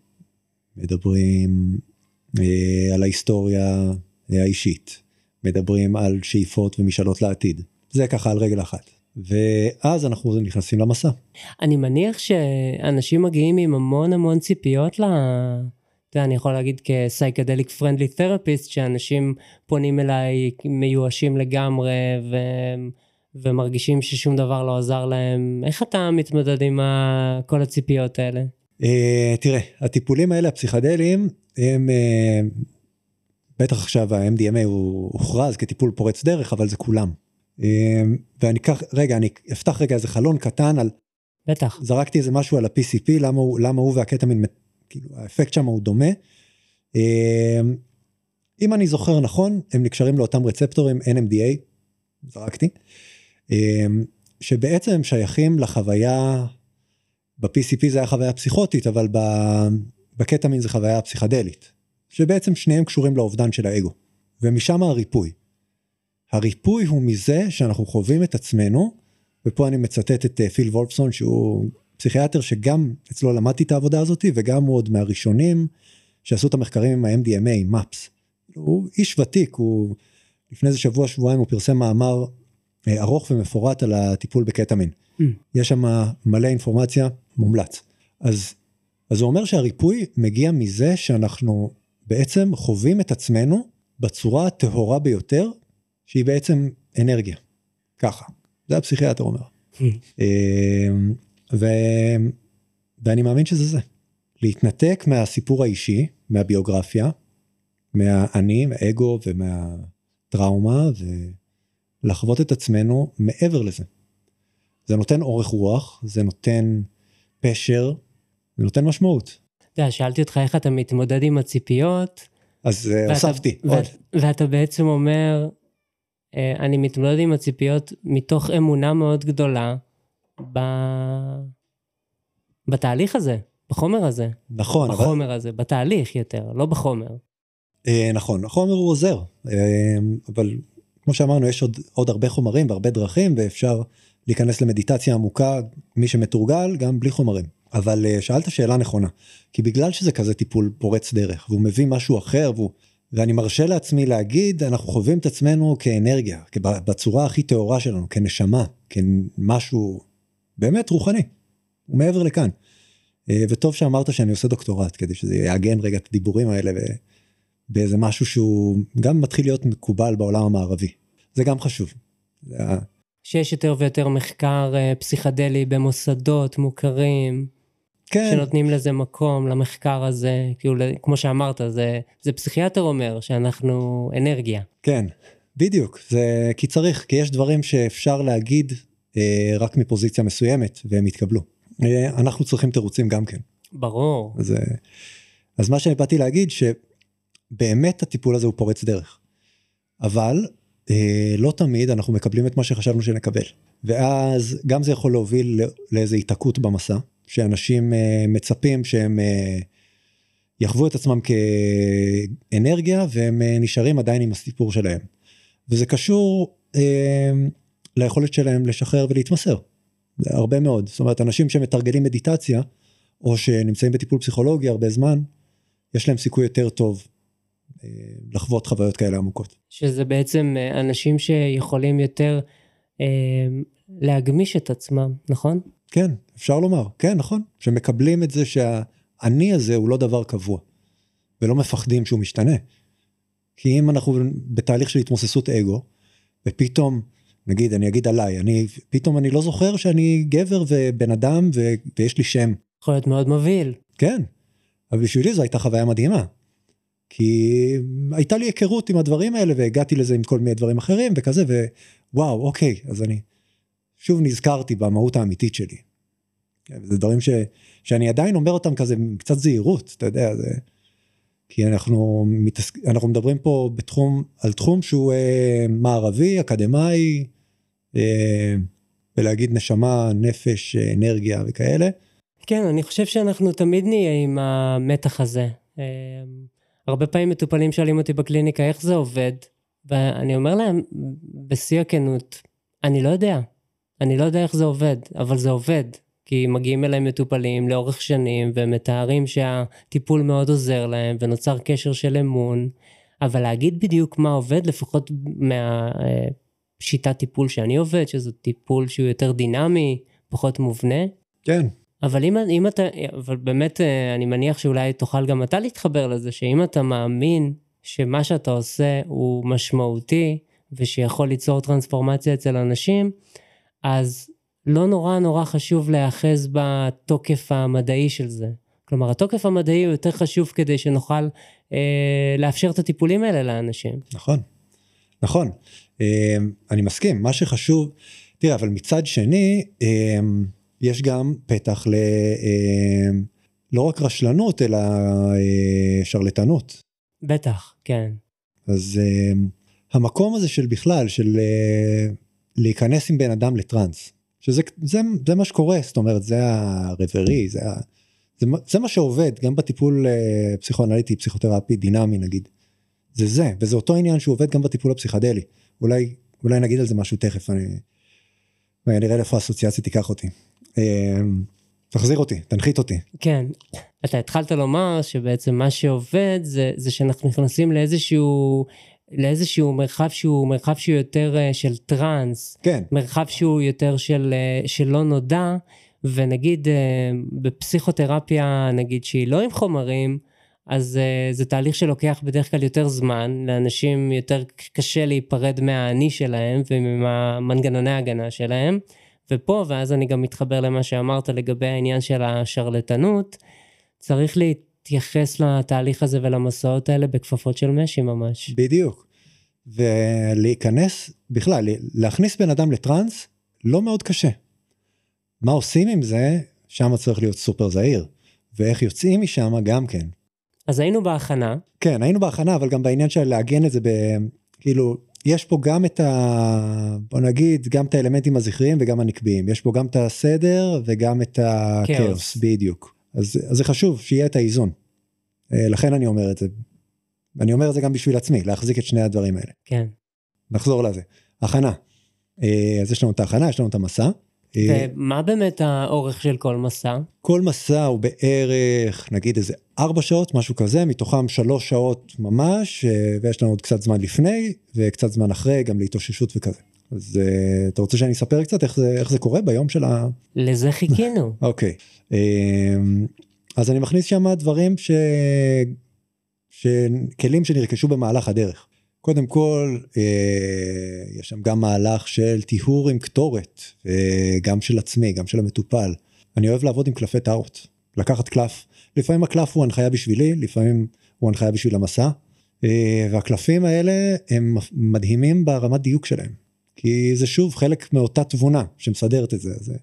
מדברים על ההיסטוריה האישית, מדברים על שאיפות ומשאלות לעתיד. זה ככה על רגל אחת. ואז אנחנו נכנסים למסע. אני מניח שאנשים מגיעים עם המון המון ציפיות ל... אתה יודע, אני יכול להגיד כסייקדליק פרנדלי תרפיסט, שאנשים פונים אליי מיואשים לגמרי ו... ומרגישים ששום דבר לא עזר להם. איך אתה מתמודד עם כל הציפיות האלה? Uh, תראה, הטיפולים האלה הפסיכדליים הם uh, בטח עכשיו ה-MDMA הוא הוכרז כטיפול פורץ דרך אבל זה כולם. Uh, ואני אקח רגע אני אפתח רגע איזה חלון קטן על בטח זרקתי איזה משהו על ה-PCP למה הוא למה הוא והקטמין כאילו האפקט שם הוא דומה. Uh, אם אני זוכר נכון הם נקשרים לאותם רצפטורים NMDA זרקתי uh, שבעצם הם שייכים לחוויה ב-PCP זה היה חוויה פסיכוטית, אבל בקטמין זה חוויה פסיכדלית, שבעצם שניהם קשורים לאובדן של האגו, ומשם הריפוי. הריפוי הוא מזה שאנחנו חווים את עצמנו, ופה אני מצטט את אה, פיל וולפסון שהוא פסיכיאטר שגם אצלו למדתי את העבודה הזאתי וגם הוא עוד מהראשונים שעשו את המחקרים עם ה-MDMA, MAPS. הוא איש ותיק, הוא לפני איזה שבוע שבועיים הוא פרסם מאמר אה, ארוך ומפורט על הטיפול בקטמין. Mm. יש שם מלא אינפורמציה מומלץ. אז, אז הוא אומר שהריפוי מגיע מזה שאנחנו בעצם חווים את עצמנו בצורה הטהורה ביותר, שהיא בעצם אנרגיה. ככה. זה הפסיכיאטר אומר. אה, ו... ואני מאמין שזה זה. להתנתק מהסיפור האישי, מהביוגרפיה, מהאני, מהאגו ומהטראומה, ולחוות את עצמנו מעבר לזה. זה נותן אורך רוח, זה נותן פשר, זה נותן משמעות. אתה יודע, שאלתי אותך איך אתה מתמודד עם הציפיות. אז אה, ואתה- הוספתי ואת- עוד. ואתה בעצם אומר, אני מתמודד עם הציפיות מתוך אמונה מאוד גדולה ב... בתהליך הזה, בחומר הזה, נכון, אבל, בחומר הזה, בתהליך יותר, לא בחומר. אה, נכון, החומר הוא עוזר, אה, אבל כמו שאמרנו, יש עוד, עוד הרבה חומרים והרבה דרכים, ואפשר להיכנס למדיטציה עמוקה, מי שמתורגל, גם בלי חומרים. אבל אה, שאלת שאלה נכונה, כי בגלל שזה כזה טיפול פורץ דרך, והוא מביא משהו אחר, והוא, ואני מרשה לעצמי להגיד, אנחנו חווים את עצמנו כאנרגיה, בצורה הכי טהורה שלנו, כנשמה, כמשהו באמת רוחני, הוא מעבר לכאן. אה, וטוב שאמרת שאני עושה דוקטורט, כדי שזה יעגן רגע את הדיבורים האלה. באיזה משהו שהוא גם מתחיל להיות מקובל בעולם המערבי. זה גם חשוב. שיש יותר ויותר מחקר אה, פסיכדלי במוסדות מוכרים, כן, שנותנים לזה מקום, למחקר הזה, כאילו, כמו שאמרת, זה, זה פסיכיאטר אומר שאנחנו אנרגיה. כן, בדיוק. זה כי צריך, כי יש דברים שאפשר להגיד אה, רק מפוזיציה מסוימת והם יתקבלו. אה, אנחנו צריכים תירוצים גם כן. ברור. אז, אה, אז מה שאני באתי להגיד שבאמת הטיפול הזה הוא פורץ דרך. אבל אה, לא תמיד אנחנו מקבלים את מה שחשבנו שנקבל. ואז גם זה יכול להוביל לא- לאיזו היתקעות במסע, שאנשים אה, מצפים שהם אה, יחוו את עצמם כאנרגיה והם אה, נשארים עדיין עם הסיפור שלהם. וזה קשור ליכולת שלהם לשחרר ולהתמסר. הרבה מאוד. זאת אומרת, אנשים שמתרגלים מדיטציה, או שנמצאים בטיפול פסיכולוגי הרבה זמן, יש להם סיכוי יותר טוב אה, לחוות חוויות כאלה עמוקות. שזה בעצם אנשים שיכולים יותר אה, להגמיש את עצמם, נכון? כן, אפשר לומר, כן, נכון, שמקבלים את זה שהאני הזה הוא לא דבר קבוע, ולא מפחדים שהוא משתנה. כי אם אנחנו בתהליך של התמוססות אגו, ופתאום, נגיד, אני אגיד עליי, אני, פתאום אני לא זוכר שאני גבר ובן אדם ו, ויש לי שם. יכול להיות מאוד מבהיל. כן, אבל בשבילי זו הייתה חוויה מדהימה. כי הייתה לי היכרות עם הדברים האלה והגעתי לזה עם כל מיני דברים אחרים וכזה ווואו אוקיי אז אני שוב נזכרתי במהות האמיתית שלי. כן, זה דברים ש, שאני עדיין אומר אותם כזה עם קצת זהירות אתה יודע זה כי אנחנו מתעסק, אנחנו מדברים פה בתחום על תחום שהוא אה, מערבי אקדמאי אה, ולהגיד נשמה נפש אנרגיה וכאלה. כן, אני חושב שאנחנו תמיד נהיה עם המתח הזה. אה, הרבה פעמים מטופלים שואלים אותי בקליניקה איך זה עובד, ואני אומר להם בשיא הכנות, אני לא יודע. אני לא יודע איך זה עובד, אבל זה עובד. כי מגיעים אליי מטופלים לאורך שנים ומתארים שהטיפול מאוד עוזר להם ונוצר קשר של אמון, אבל להגיד בדיוק מה עובד, לפחות מהשיטת טיפול שאני עובד, שזה טיפול שהוא יותר דינמי, פחות מובנה, כן אבל אם, אם אתה, אבל באמת אה, אני מניח שאולי תוכל גם אתה להתחבר לזה, שאם אתה מאמין שמה שאתה עושה הוא משמעותי ושיכול ליצור טרנספורמציה אצל אנשים, אז לא נורא נורא חשוב להיאחז בתוקף המדעי של זה. כלומר, התוקף המדעי הוא יותר חשוב כדי שנוכל אה, לאפשר את הטיפולים האלה לאנשים. נכון, נכון, אה, אני מסכים, מה שחשוב, תראה, אבל מצד שני, אה, יש גם פתח ל... אה, לא רק רשלנות, אלא אה, שרלטנות. בטח, כן. אז אה, המקום הזה של בכלל, של אה, להיכנס עם בן אדם לטראנס, שזה זה, זה מה שקורה, זאת אומרת, זה הרברי, זה, ה, זה, זה מה שעובד, גם בטיפול אה, פסיכואנליטי, פסיכותרפי, דינמי נגיד. זה זה, וזה אותו עניין שהוא עובד גם בטיפול הפסיכדלי. אולי, אולי נגיד על זה משהו תכף, אני, אני נראה לאיפה האסוציאציה תיקח אותי. אה, תחזיר אותי, תנחית אותי. כן, אתה התחלת לומר שבעצם מה שעובד זה, זה שאנחנו נכנסים לאיזשהו לאיזשהו מרחב שהוא מרחב שהוא יותר אה, של טראנס, כן, מרחב שהוא יותר של, של לא נודע, ונגיד אה, בפסיכותרפיה, נגיד שהיא לא עם חומרים, אז uh, זה תהליך שלוקח בדרך כלל יותר זמן, לאנשים יותר קשה להיפרד מהאני שלהם וממנגנוני ההגנה שלהם. ופה, ואז אני גם מתחבר למה שאמרת לגבי העניין של השרלטנות, צריך להתייחס לתהליך הזה ולמסעות האלה בכפפות של משי ממש. בדיוק. ולהיכנס, בכלל, להכניס בן אדם לטראנס, לא מאוד קשה. מה עושים עם זה, שם צריך להיות סופר זהיר. ואיך יוצאים משם גם כן. אז היינו בהכנה. כן, היינו בהכנה, אבל גם בעניין של לעגן את זה ב... כאילו, יש פה גם את ה... בוא נגיד, גם את האלמנטים הזכריים וגם הנקביים. יש פה גם את הסדר וגם את הכאוס, בדיוק. אז, אז זה חשוב שיהיה את האיזון. אה, לכן אני אומר את זה. ואני אומר את זה גם בשביל עצמי, להחזיק את שני הדברים האלה. כן. נחזור לזה. הכנה. אה, אז יש לנו את ההכנה, יש לנו את המסע. אה, ומה באמת האורך של כל מסע? כל מסע הוא בערך, נגיד איזה ארבע שעות, משהו כזה, מתוכם שלוש שעות ממש, ויש לנו עוד קצת זמן לפני, וקצת זמן אחרי, גם להתאוששות וכזה. אז uh, אתה רוצה שאני אספר קצת איך זה, איך זה קורה ביום של ה... לזה חיכינו. אוקיי. okay. אז אני מכניס שם דברים ש... שכלים שנרכשו במהלך הדרך. קודם כל, אה, יש שם גם מהלך של טיהור עם קטורת, אה, גם של עצמי, גם של המטופל. אני אוהב לעבוד עם קלפי טארוט, לקחת קלף. לפעמים הקלף הוא הנחיה בשבילי, לפעמים הוא הנחיה בשביל המסע. אה, והקלפים האלה הם מדהימים ברמת דיוק שלהם. כי זה שוב חלק מאותה תבונה שמסדרת את זה. אז,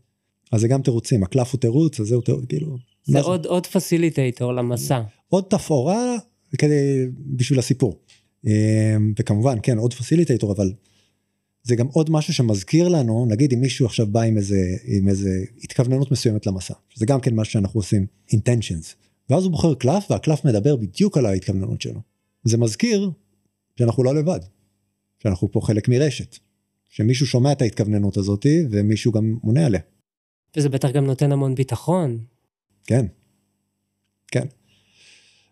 אז זה גם תירוצים, הקלף הוא תירוץ, אז זהו תירוץ, כאילו... זה עוד, עוד פסיליטייטור למסע. עוד תפאורה כדי, בשביל הסיפור. אמ, וכמובן כן עוד פסיליטייטור אבל זה גם עוד משהו שמזכיר לנו נגיד אם מישהו עכשיו בא עם איזה עם איזה התכווננות מסוימת למסע זה גם כן מה שאנחנו עושים intentions ואז הוא בוחר קלף והקלף מדבר בדיוק על ההתכווננות שלו. זה מזכיר שאנחנו לא לבד שאנחנו פה חלק מרשת שמישהו שומע את ההתכווננות הזאתי ומישהו גם מונה עליה. וזה בטח גם נותן המון ביטחון. כן. כן.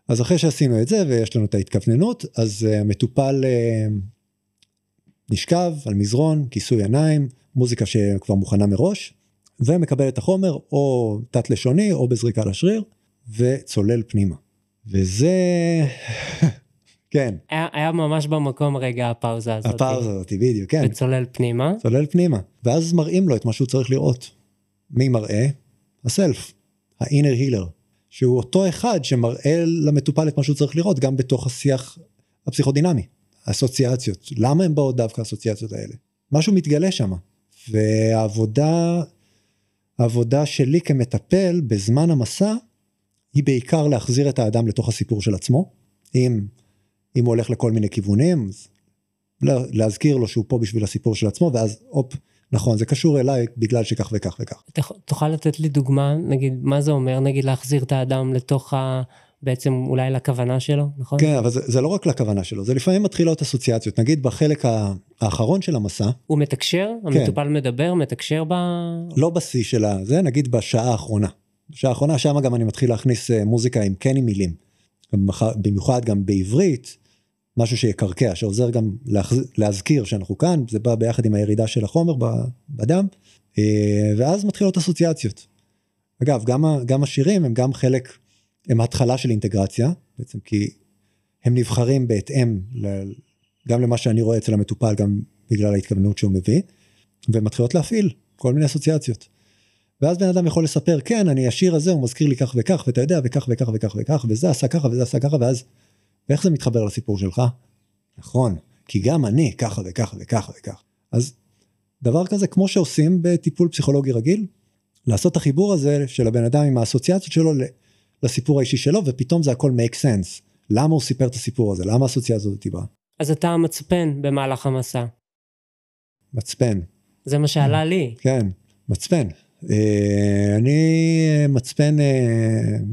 אז אחרי שעשינו את זה ויש לנו את ההתכווננות, אז uh, המטופל uh, נשכב על מזרון, כיסוי עיניים, מוזיקה שכבר מוכנה מראש, ומקבל את החומר או תת לשוני או בזריקה לשריר, וצולל פנימה. וזה... כן. היה, היה ממש במקום רגע הפאוזה הזאת. הפאוזה הזאת, בדיוק, כן. וצולל פנימה. צולל פנימה. ואז מראים לו את מה שהוא צריך לראות. מי מראה? הסלף, ה-inner healer. שהוא אותו אחד שמראה למטופל את מה שהוא צריך לראות גם בתוך השיח הפסיכודינמי. אסוציאציות, למה הם באות דווקא האסוציאציות האלה? משהו מתגלה שם. והעבודה, העבודה שלי כמטפל בזמן המסע היא בעיקר להחזיר את האדם לתוך הסיפור של עצמו. אם, אם הוא הולך לכל מיני כיוונים, להזכיר לו שהוא פה בשביל הסיפור של עצמו ואז הופ נכון זה קשור אליי בגלל שכך וכך וכך. תוכל לתת לי דוגמה נגיד מה זה אומר נגיד להחזיר את האדם לתוך ה... בעצם אולי לכוונה שלו נכון? כן אבל זה, זה לא רק לכוונה שלו זה לפעמים מתחילות אסוציאציות נגיד בחלק האחרון של המסע. הוא מתקשר כן. המטופל מדבר מתקשר ב... לא בשיא של זה נגיד בשעה האחרונה. בשעה האחרונה שם גם אני מתחיל להכניס אה, מוזיקה עם כן עם מילים. במיוחד גם בעברית משהו שיקרקע, שעוזר גם. להזכיר שאנחנו כאן, זה בא ביחד עם הירידה של החומר בדם, אה, ואז מתחילות אסוציאציות. אגב, גם, גם השירים הם גם חלק, הם התחלה של אינטגרציה, בעצם כי הם נבחרים בהתאם ל... גם למה שאני רואה אצל המטופל, גם בגלל ההתכוונות שהוא מביא, ומתחילות להפעיל כל מיני אסוציאציות. ואז בן אדם יכול לספר, כן, אני השיר הזה, הוא מזכיר לי כך וכך, ואתה יודע, וכך וכך וכך וכך, וזה עשה ככה וזה עשה ככה, ואז ואיך זה מתחבר לסיפור שלך? נכון, כי גם אני ככה וככה וככה וככה. אז דבר כזה כמו שעושים בטיפול פסיכולוגי רגיל, לעשות את החיבור הזה של הבן אדם עם האסוציאציות שלו לסיפור האישי שלו ופתאום זה הכל make sense. למה הוא סיפר את הסיפור הזה? למה האסוציאציה הזאת באה? אז אתה מצפן במהלך המסע. מצפן. זה מה שעלה לי. כן, מצפן. אה, אני מצפן אה,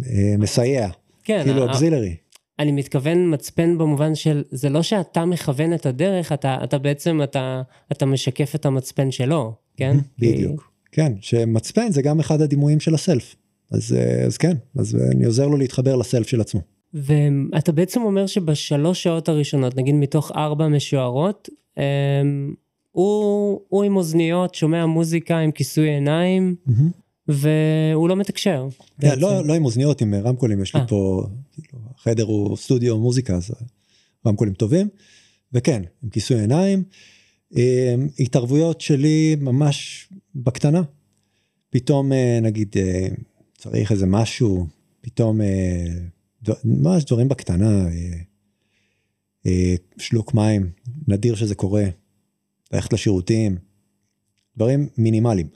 אה, מסייע. כן. כאילו אקזילרי. אני מתכוון מצפן במובן של זה לא שאתה מכוון את הדרך אתה אתה בעצם אתה אתה משקף את המצפן שלו כן בדיוק. כן שמצפן זה גם אחד הדימויים של הסלף אז אז כן אז אני עוזר לו להתחבר לסלף של עצמו. ואתה בעצם אומר שבשלוש שעות הראשונות, נגיד מתוך ארבע משוערות, אמ, הוא, הוא עם אוזניות, שומע מוזיקה עם כיסוי עיניים, והוא לא מתקשר. כן, לא, לא עם אוזניות, עם רמקולים, יש לי אה. פה, כאילו, החדר הוא סטודיו מוזיקה, אז רמקולים טובים, וכן, עם כיסוי עיניים. אמ, התערבויות שלי ממש בקטנה. פתאום אה, נגיד אה, צריך איזה משהו, פתאום ממש דברים בקטנה, שלוק מים, נדיר שזה קורה, ללכת לשירותים, דברים מינימליים.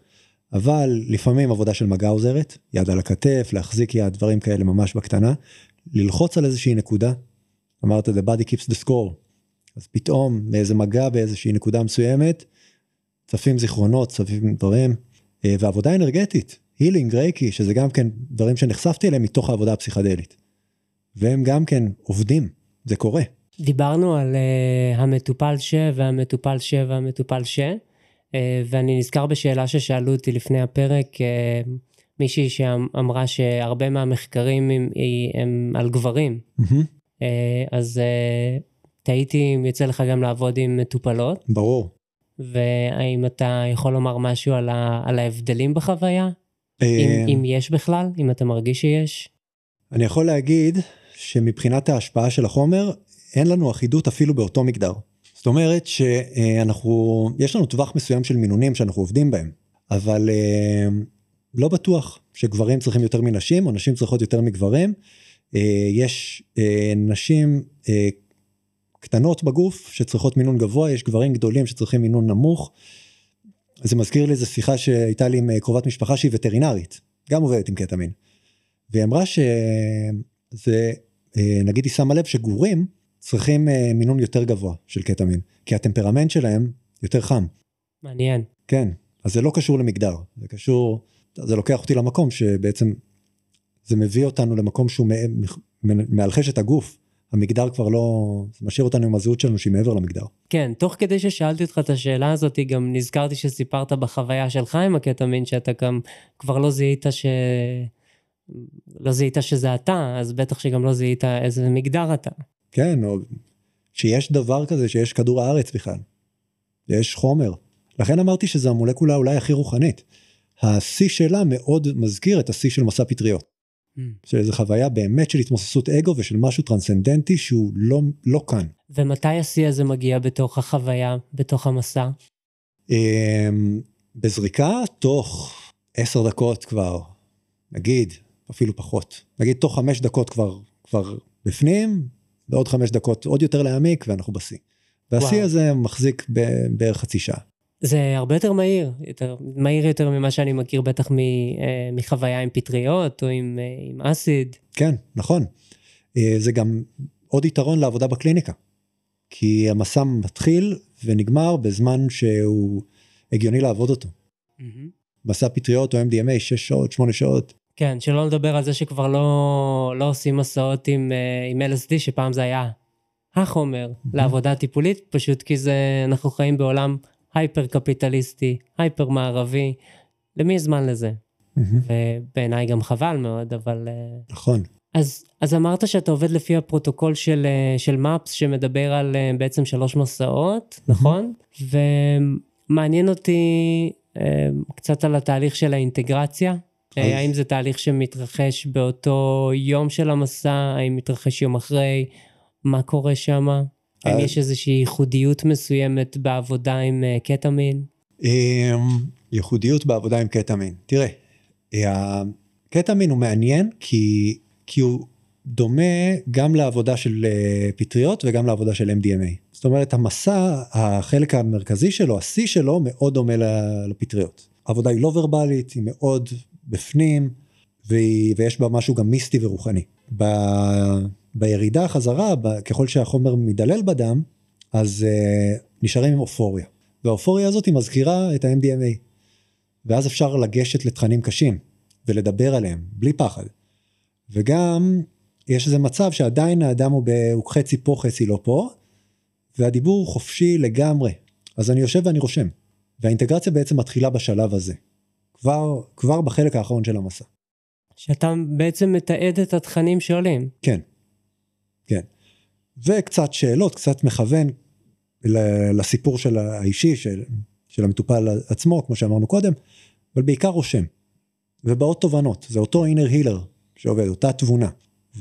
אבל לפעמים עבודה של מגע עוזרת, יד על הכתף, להחזיק יד, דברים כאלה ממש בקטנה, ללחוץ על איזושהי נקודה, אמרת the body keeps the score, אז פתאום באיזה מגע באיזושהי נקודה מסוימת, צפים זיכרונות, צפים דברים, אה, ועבודה אנרגטית, הילינג, רייקי, שזה גם כן דברים שנחשפתי אליהם מתוך העבודה הפסיכדלית. והם גם כן עובדים, זה קורה. דיברנו על uh, המטופל ש והמטופל ש והמטופל ש, uh, ואני נזכר בשאלה ששאלו אותי לפני הפרק, uh, מישהי שאמרה שהרבה מהמחקרים הם, הם על גברים. Mm-hmm. Uh, אז uh, תהיתי אם יוצא לך גם לעבוד עם מטופלות. ברור. והאם אתה יכול לומר משהו על, ה, על ההבדלים בחוויה? אם, אם יש בכלל? אם אתה מרגיש שיש? אני יכול להגיד שמבחינת ההשפעה של החומר, אין לנו אחידות אפילו באותו מגדר. זאת אומרת שאנחנו, יש לנו טווח מסוים של מינונים שאנחנו עובדים בהם, אבל אה, לא בטוח שגברים צריכים יותר מנשים או נשים צריכות יותר מגברים. אה, יש אה, נשים קטנות בגוף שצריכות מינון גבוה, יש גברים גדולים שצריכים מינון נמוך. זה מזכיר לי איזה שיחה שהייתה לי עם קרובת משפחה שהיא וטרינרית, גם עובדת עם קטמין. והיא אמרה שזה, נגיד היא שמה לב שגורים, צריכים uh, מינון יותר גבוה של קטמין, כי הטמפרמנט שלהם יותר חם. מעניין. כן, אז זה לא קשור למגדר, זה קשור, זה לוקח אותי למקום שבעצם זה מביא אותנו למקום שהוא מאלחש את הגוף. המגדר כבר לא, זה משאיר אותנו עם הזהות שלנו שהיא מעבר למגדר. כן, תוך כדי ששאלתי אותך את השאלה הזאת, גם נזכרתי שסיפרת בחוויה שלך עם הקטמין, שאתה גם כבר לא זיהית ש... לא זיהית שזה אתה, אז בטח שגם לא זיהית איזה מגדר אתה. כן, או שיש דבר כזה, שיש כדור הארץ בכלל. יש חומר. לכן אמרתי שזו המולקולה אולי הכי רוחנית. השיא שלה מאוד מזכיר את השיא של מסע פטריות. Mm. של איזו חוויה באמת של התמוססות אגו ושל משהו טרנסצנדנטי שהוא לא, לא כאן. ומתי השיא הזה מגיע בתוך החוויה, בתוך המסע? אמ, בזריקה תוך עשר דקות כבר, נגיד, אפילו פחות. נגיד תוך חמש דקות כבר, כבר בפנים, בעוד חמש דקות עוד יותר להעמיק ואנחנו בשיא. והשיא הזה מחזיק בערך חצי שעה. זה הרבה יותר מהיר, יותר, מהיר יותר ממה שאני מכיר בטח מ, אה, מחוויה עם פטריות או עם, אה, עם אסיד. כן, נכון. אה, זה גם עוד יתרון לעבודה בקליניקה. כי המסע מתחיל ונגמר בזמן שהוא הגיוני לעבוד אותו. Mm-hmm. מסע פטריות או MDMA 6 שעות, 8 שעות, כן, שלא לדבר על זה שכבר לא, לא עושים מסעות עם, אה, עם LSD, שפעם זה היה החומר mm-hmm. לעבודה טיפולית, פשוט כי זה, אנחנו חיים בעולם הייפר קפיטליסטי, הייפר מערבי, למי יש זמן לזה? Mm-hmm. ובעיניי גם חבל מאוד, אבל... אה, נכון. אז, אז אמרת שאתה עובד לפי הפרוטוקול של, אה, של MAPS, שמדבר על בעצם שלוש מסעות, mm-hmm. נכון? ומעניין אותי קצת על התהליך של האינטגרציה. האם זה תהליך שמתרחש באותו יום של המסע, האם מתרחש יום אחרי, מה קורה שם? האם יש איזושהי ייחודיות מסוימת בעבודה עם אה, קטמין? אמ, ייחודיות בעבודה עם קטמין. תראה, הקטמין הוא מעניין כי, כי הוא דומה גם לעבודה של אה, פטריות וגם לעבודה של MDMA. זאת אומרת, המסע, החלק המרכזי שלו, השיא שלו, מאוד דומה לפטריות. העבודה היא לא ורבלית, היא מאוד בפנים, והיא, ויש בה משהו גם מיסטי ורוחני. ב, בירידה חזרה, ב, ככל שהחומר מדלל בדם, אז uh, נשארים עם אופוריה. והאופוריה הזאת היא מזכירה את ה-MDMA. ואז אפשר לגשת לתכנים קשים ולדבר עליהם בלי פחד. וגם יש איזה מצב שעדיין האדם הוא, ב, הוא חצי פה חצי לא פה, והדיבור חופשי לגמרי. אז אני יושב ואני רושם. והאינטגרציה בעצם מתחילה בשלב הזה. כבר, כבר בחלק האחרון של המסע. שאתה בעצם מתעד את התכנים שעולים. כן. כן. וקצת שאלות, קצת מכוון לסיפור של האישי, של, של המטופל עצמו, כמו שאמרנו קודם, אבל בעיקר רושם. ובאות תובנות, זה אותו אינר הילר שעובד, אותה תבונה.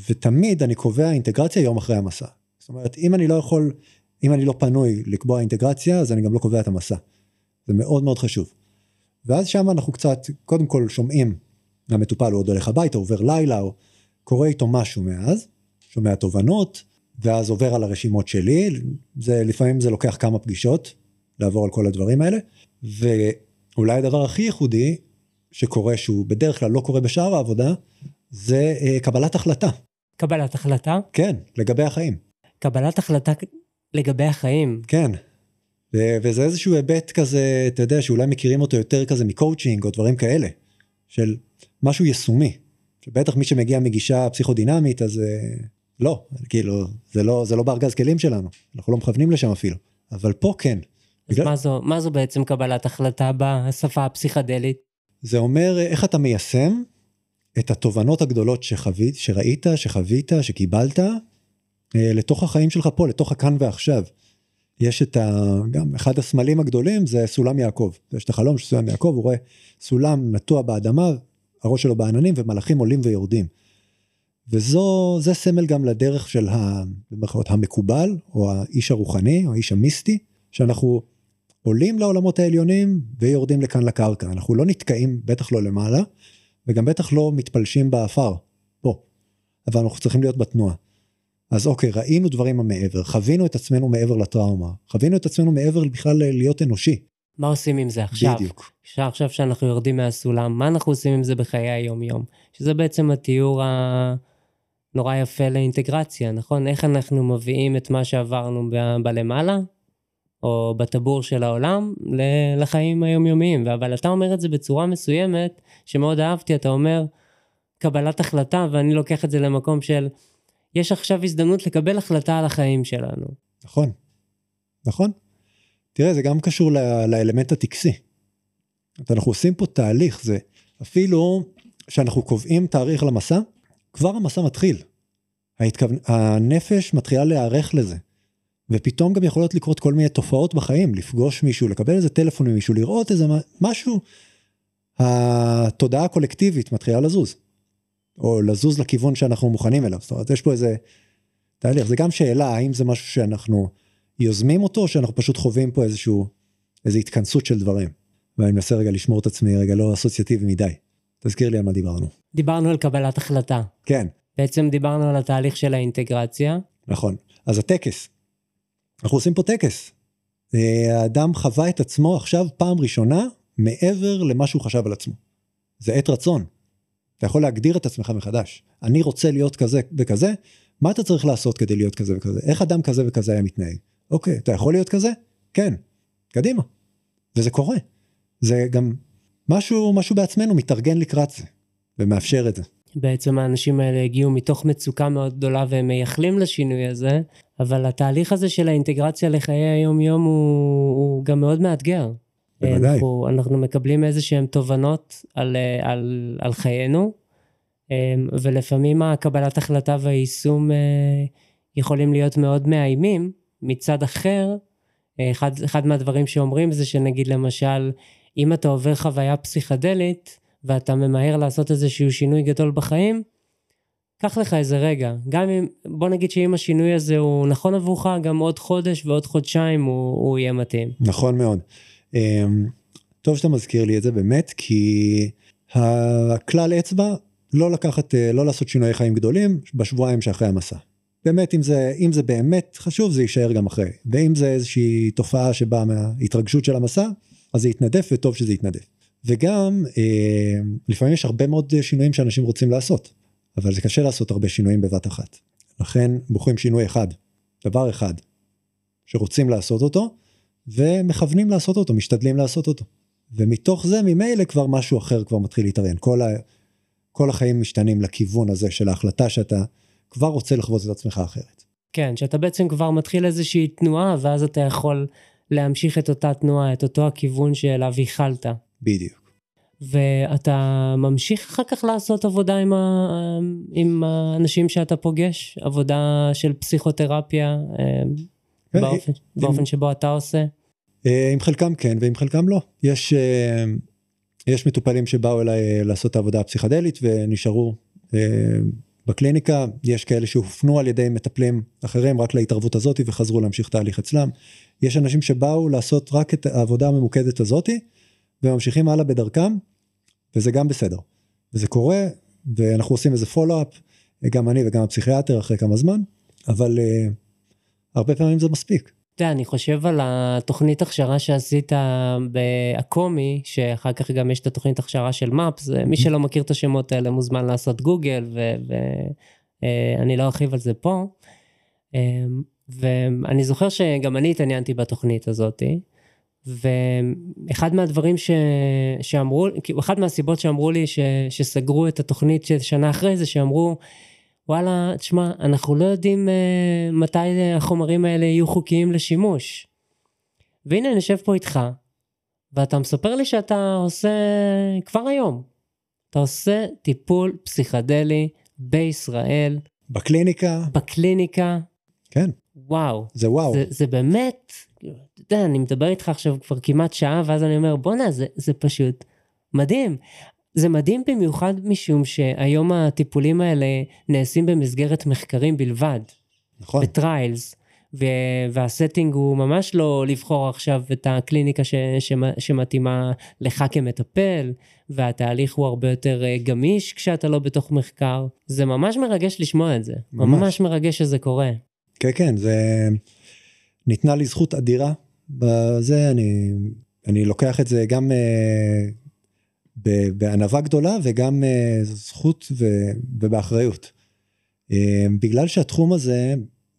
ותמיד אני קובע אינטגרציה יום אחרי המסע. זאת אומרת, אם אני לא יכול, אם אני לא פנוי לקבוע אינטגרציה, אז אני גם לא קובע את המסע. זה מאוד מאוד חשוב. ואז שם אנחנו קצת, קודם כל שומעים, המטופל הוא עוד הולך הביתה, עובר לילה, או קורה איתו משהו מאז, שומע תובנות, ואז עובר על הרשימות שלי, זה לפעמים זה לוקח כמה פגישות, לעבור על כל הדברים האלה, ואולי הדבר הכי ייחודי שקורה, שהוא בדרך כלל לא קורה בשאר העבודה, זה אה, קבלת החלטה. קבלת החלטה? כן, לגבי החיים. קבלת החלטה לגבי החיים. כן. וזה איזשהו היבט כזה, אתה יודע, שאולי מכירים אותו יותר כזה מקואוצ'ינג או דברים כאלה, של משהו יישומי. בטח מי שמגיע מגישה פסיכודינמית, אז uh, לא, כאילו, זה לא, זה לא בארגז כלים שלנו, אנחנו לא מכוונים לשם אפילו, אבל פה כן. אז בגלל... מה, זו, מה זו בעצם קבלת החלטה בשפה הפסיכדלית? זה אומר איך אתה מיישם את התובנות הגדולות שחווית, שראית, שחווית, שקיבלת, אה, לתוך החיים שלך פה, לתוך הכאן ועכשיו. יש את ה... גם אחד הסמלים הגדולים זה סולם יעקב. יש את החלום של סולם יעקב, הוא רואה סולם נטוע באדמה, הראש שלו בעננים ומלאכים עולים ויורדים. וזו, זה סמל גם לדרך של ה, במרכאות המקובל, או האיש הרוחני, או האיש המיסטי, שאנחנו עולים לעולמות העליונים ויורדים לכאן לקרקע. אנחנו לא נתקעים, בטח לא למעלה, וגם בטח לא מתפלשים באפר, פה. אבל אנחנו צריכים להיות בתנועה. אז אוקיי, ראינו דברים המעבר, חווינו את עצמנו מעבר לטראומה, חווינו את עצמנו מעבר בכלל להיות אנושי. מה עושים עם זה עכשיו? בדיוק. עכשיו שאנחנו יורדים מהסולם, מה אנחנו עושים עם זה בחיי היום-יום? שזה בעצם התיאור הנורא יפה לאינטגרציה, נכון? איך אנחנו מביאים את מה שעברנו ב- בלמעלה, או בטבור של העולם, לחיים היומיומיים. אבל אתה אומר את זה בצורה מסוימת, שמאוד אהבתי, אתה אומר, קבלת החלטה, ואני לוקח את זה למקום של, יש עכשיו הזדמנות לקבל החלטה על החיים שלנו. נכון, נכון. תראה, זה גם קשור לאלמנט הטקסי. אנחנו עושים פה תהליך, זה אפילו שאנחנו קובעים תאריך למסע, כבר המסע מתחיל. ההתכו... הנפש מתחילה להיערך לזה. ופתאום גם יכולות לקרות כל מיני תופעות בחיים, לפגוש מישהו, לקבל איזה טלפון ממישהו, לראות איזה משהו. התודעה הקולקטיבית מתחילה לזוז. או לזוז לכיוון שאנחנו מוכנים אליו. זאת אומרת, יש פה איזה תהליך. זה גם שאלה, האם זה משהו שאנחנו יוזמים אותו, או שאנחנו פשוט חווים פה איזשהו, איזו התכנסות של דברים. ואני מנסה רגע לשמור את עצמי רגע לא אסוציאטיבי מדי. תזכיר לי על מה דיברנו. דיברנו על קבלת החלטה. כן. בעצם דיברנו על התהליך של האינטגרציה. נכון. אז הטקס. אנחנו עושים פה טקס. אה, האדם חווה את עצמו עכשיו פעם ראשונה מעבר למה שהוא חשב על עצמו. זה עת רצון. אתה יכול להגדיר את עצמך מחדש. אני רוצה להיות כזה וכזה, מה אתה צריך לעשות כדי להיות כזה וכזה? איך אדם כזה וכזה היה מתנהג? אוקיי, אתה יכול להיות כזה? כן, קדימה. וזה קורה. זה גם משהו, משהו בעצמנו מתארגן לקראת זה, ומאפשר את זה. בעצם האנשים האלה הגיעו מתוך מצוקה מאוד גדולה והם מייחלים לשינוי הזה, אבל התהליך הזה של האינטגרציה לחיי היום יום הוא, הוא גם מאוד מאתגר. בוודאי. אנחנו, אנחנו מקבלים איזה שהן תובנות על, על, על חיינו, אמ, ולפעמים הקבלת החלטה והיישום אה, יכולים להיות מאוד מאיימים. מצד אחר, אה, אחד, אחד מהדברים שאומרים זה שנגיד למשל, אם אתה עובר חוויה פסיכדלית ואתה ממהר לעשות איזשהו שינוי גדול בחיים, קח לך איזה רגע. גם אם, בוא נגיד שאם השינוי הזה הוא נכון עבורך, גם עוד חודש ועוד חודשיים הוא, הוא יהיה מתאים. נכון מאוד. אמ, טוב שאתה מזכיר לי את זה באמת, כי הכלל אצבע לא לקחת, אה, לא לעשות שינויי חיים גדולים בשבועיים שאחרי המסע. באמת, אם זה, אם זה באמת חשוב, זה יישאר גם אחרי. ואם זה איזושהי תופעה שבאה מההתרגשות של המסע, אז זה יתנדף וטוב שזה יתנדף. וגם, אה, לפעמים יש הרבה מאוד שינויים שאנשים רוצים לעשות, אבל זה קשה לעשות הרבה שינויים בבת אחת. לכן בוחרים שינוי אחד, דבר אחד, שרוצים לעשות אותו, ומכוונים לעשות אותו, משתדלים לעשות אותו. ומתוך זה ממילא כבר משהו אחר כבר מתחיל להתארגן. כל, ה, כל החיים משתנים לכיוון הזה של ההחלטה שאתה כבר רוצה לחוות את עצמך אחרת. כן, שאתה בעצם כבר מתחיל איזושהי תנועה, ואז אתה יכול להמשיך את אותה תנועה, את אותו הכיוון שאליו ייחלת. בדיוק. ואתה ממשיך אחר כך לעשות עבודה עם, ה, עם האנשים שאתה פוגש, עבודה של פסיכותרפיה, אה, כן, באופן, באופן שבו אתה עושה. אה, עם חלקם כן ועם חלקם לא. יש, אה, יש מטופלים שבאו אליי אה, לעשות את העבודה הפסיכדלית ונשארו בקליניקה, יש כאלה שהופנו על ידי מטפלים אחרים רק להתערבות הזאת וחזרו להמשיך תהליך אצלם. יש אנשים שבאו לעשות רק את העבודה הממוקדת הזאתי וממשיכים הלאה בדרכם וזה גם בסדר. וזה קורה ואנחנו עושים איזה פולו-אפ, גם אני וגם הפסיכיאטר אחרי כמה זמן, אבל אה, הרבה פעמים זה מספיק. אתה יודע, אני חושב על התוכנית הכשרה שעשית באקומי, שאחר כך גם יש את התוכנית הכשרה של מפס, מי שלא מכיר את השמות האלה מוזמן לעשות גוגל, ואני לא ארחיב על זה פה. אה, ואני זוכר שגם אני התעניינתי בתוכנית הזאתי, ואחד מהדברים ש... שאמרו, כאילו, אחת מהסיבות שאמרו לי ש... שסגרו את התוכנית של שנה אחרי זה, שאמרו, וואלה, תשמע, אנחנו לא יודעים uh, מתי החומרים האלה יהיו חוקיים לשימוש. והנה, אני יושב פה איתך, ואתה מספר לי שאתה עושה, כבר היום, אתה עושה טיפול פסיכדלי בישראל, בקליניקה, בקליניקה, כן, וואו. זה וואו. זה, זה באמת, אתה יודע, אני מדבר איתך עכשיו כבר כמעט שעה, ואז אני אומר, בואנה, זה, זה פשוט מדהים. זה מדהים במיוחד משום שהיום הטיפולים האלה נעשים במסגרת מחקרים בלבד, נכון. בטריילס, ו- והסטינג הוא ממש לא לבחור עכשיו את הקליניקה ש- ש- שמתאימה לך כמטפל, והתהליך הוא הרבה יותר אה, גמיש כשאתה לא בתוך מחקר. זה ממש מרגש לשמוע את זה. ממש, ממש. מרגש שזה קורה. כן, כן, זה... ניתנה לי זכות אדירה בזה, אני, אני לוקח את זה גם אה, בענווה גדולה וגם אה, זכות ובאחריות. אה, בגלל שהתחום הזה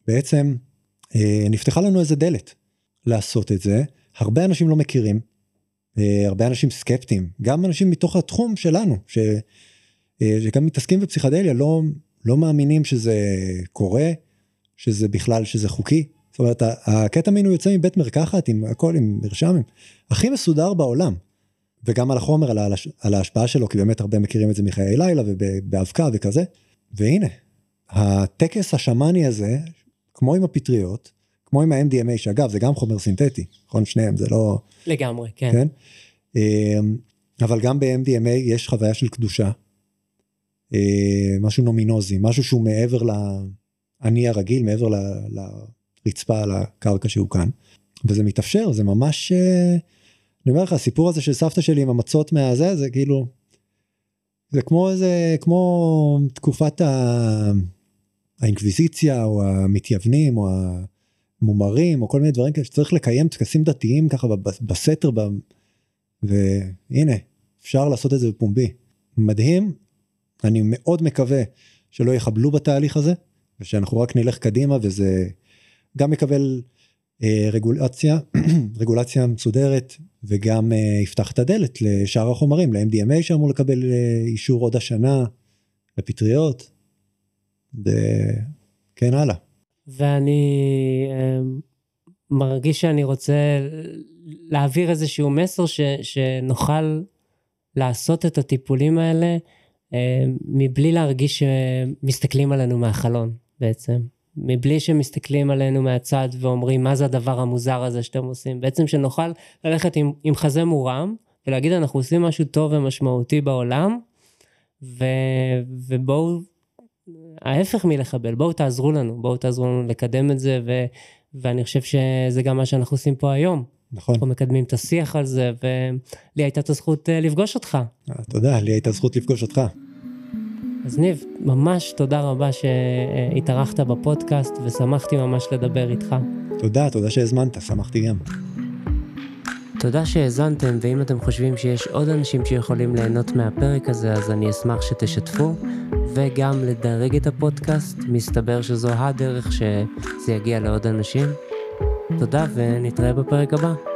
בעצם אה, נפתחה לנו איזה דלת לעשות את זה, הרבה אנשים לא מכירים, הרבה אנשים סקפטיים, גם אנשים מתוך התחום שלנו, ש, שגם מתעסקים בפסיכדליה, לא, לא מאמינים שזה קורה, שזה בכלל שזה חוקי. זאת אומרת הקטמין הוא יוצא מבית מרקחת עם הכל עם מרשם הכי מסודר בעולם. וגם על החומר על, ההש- על ההשפעה שלו כי באמת הרבה מכירים את זה מחיי לילה ובאבקה וכזה. והנה הטקס השמאני הזה כמו עם הפטריות כמו עם ה-MDMA שאגב זה גם חומר סינתטי נכון שניהם זה לא לגמרי, כן. כן אמ, אבל גם ב-MDMA יש חוויה של קדושה. אה, משהו נומינוזי משהו שהוא מעבר לאני הרגיל מעבר ל- לרצפה על הקרקע שהוא כאן וזה מתאפשר זה ממש אה, אני אומר לך הסיפור הזה של סבתא שלי עם המצות מהזה זה כאילו זה כמו איזה כמו תקופת ה... האינקוויזיציה או המתייוונים או המומרים או כל מיני דברים כאלה שצריך לקיים טקסים דתיים ככה בסתר ב... והנה אפשר לעשות את זה בפומבי. מדהים אני מאוד מקווה שלא יחבלו בתהליך הזה ושאנחנו רק נלך קדימה וזה גם יקבל רגולציה רגולציה מסודרת וגם אה, יפתח את הדלת לשאר החומרים ל-MDMA שאמור לקבל אה, אישור עוד השנה לפטריות. וכן הלאה. ואני אה, מרגיש שאני רוצה להעביר איזשהו מסר ש, שנוכל לעשות את הטיפולים האלה אה, מבלי להרגיש שמסתכלים עלינו מהחלון בעצם. מבלי שמסתכלים עלינו מהצד ואומרים מה זה הדבר המוזר הזה שאתם עושים. בעצם שנוכל ללכת עם, עם חזה מורם ולהגיד אנחנו עושים משהו טוב ומשמעותי בעולם ו, ובואו ההפך מלחבל, בואו תעזרו לנו, בואו תעזרו לנו לקדם את זה, ו, ואני חושב שזה גם מה שאנחנו עושים פה היום. נכון. אנחנו מקדמים את השיח על זה, ולי הייתה את הזכות אה, לפגוש אותך. אה, תודה, לי הייתה זכות לפגוש אותך. אז ניב, ממש תודה רבה שהתארחת בפודקאסט, ושמחתי ממש לדבר איתך. תודה, תודה שהזמנת, שמחתי גם. תודה שהאזנתם, ואם אתם חושבים שיש עוד אנשים שיכולים ליהנות מהפרק הזה, אז אני אשמח שתשתפו, וגם לדרג את הפודקאסט, מסתבר שזו הדרך שזה יגיע לעוד אנשים. תודה, ונתראה בפרק הבא.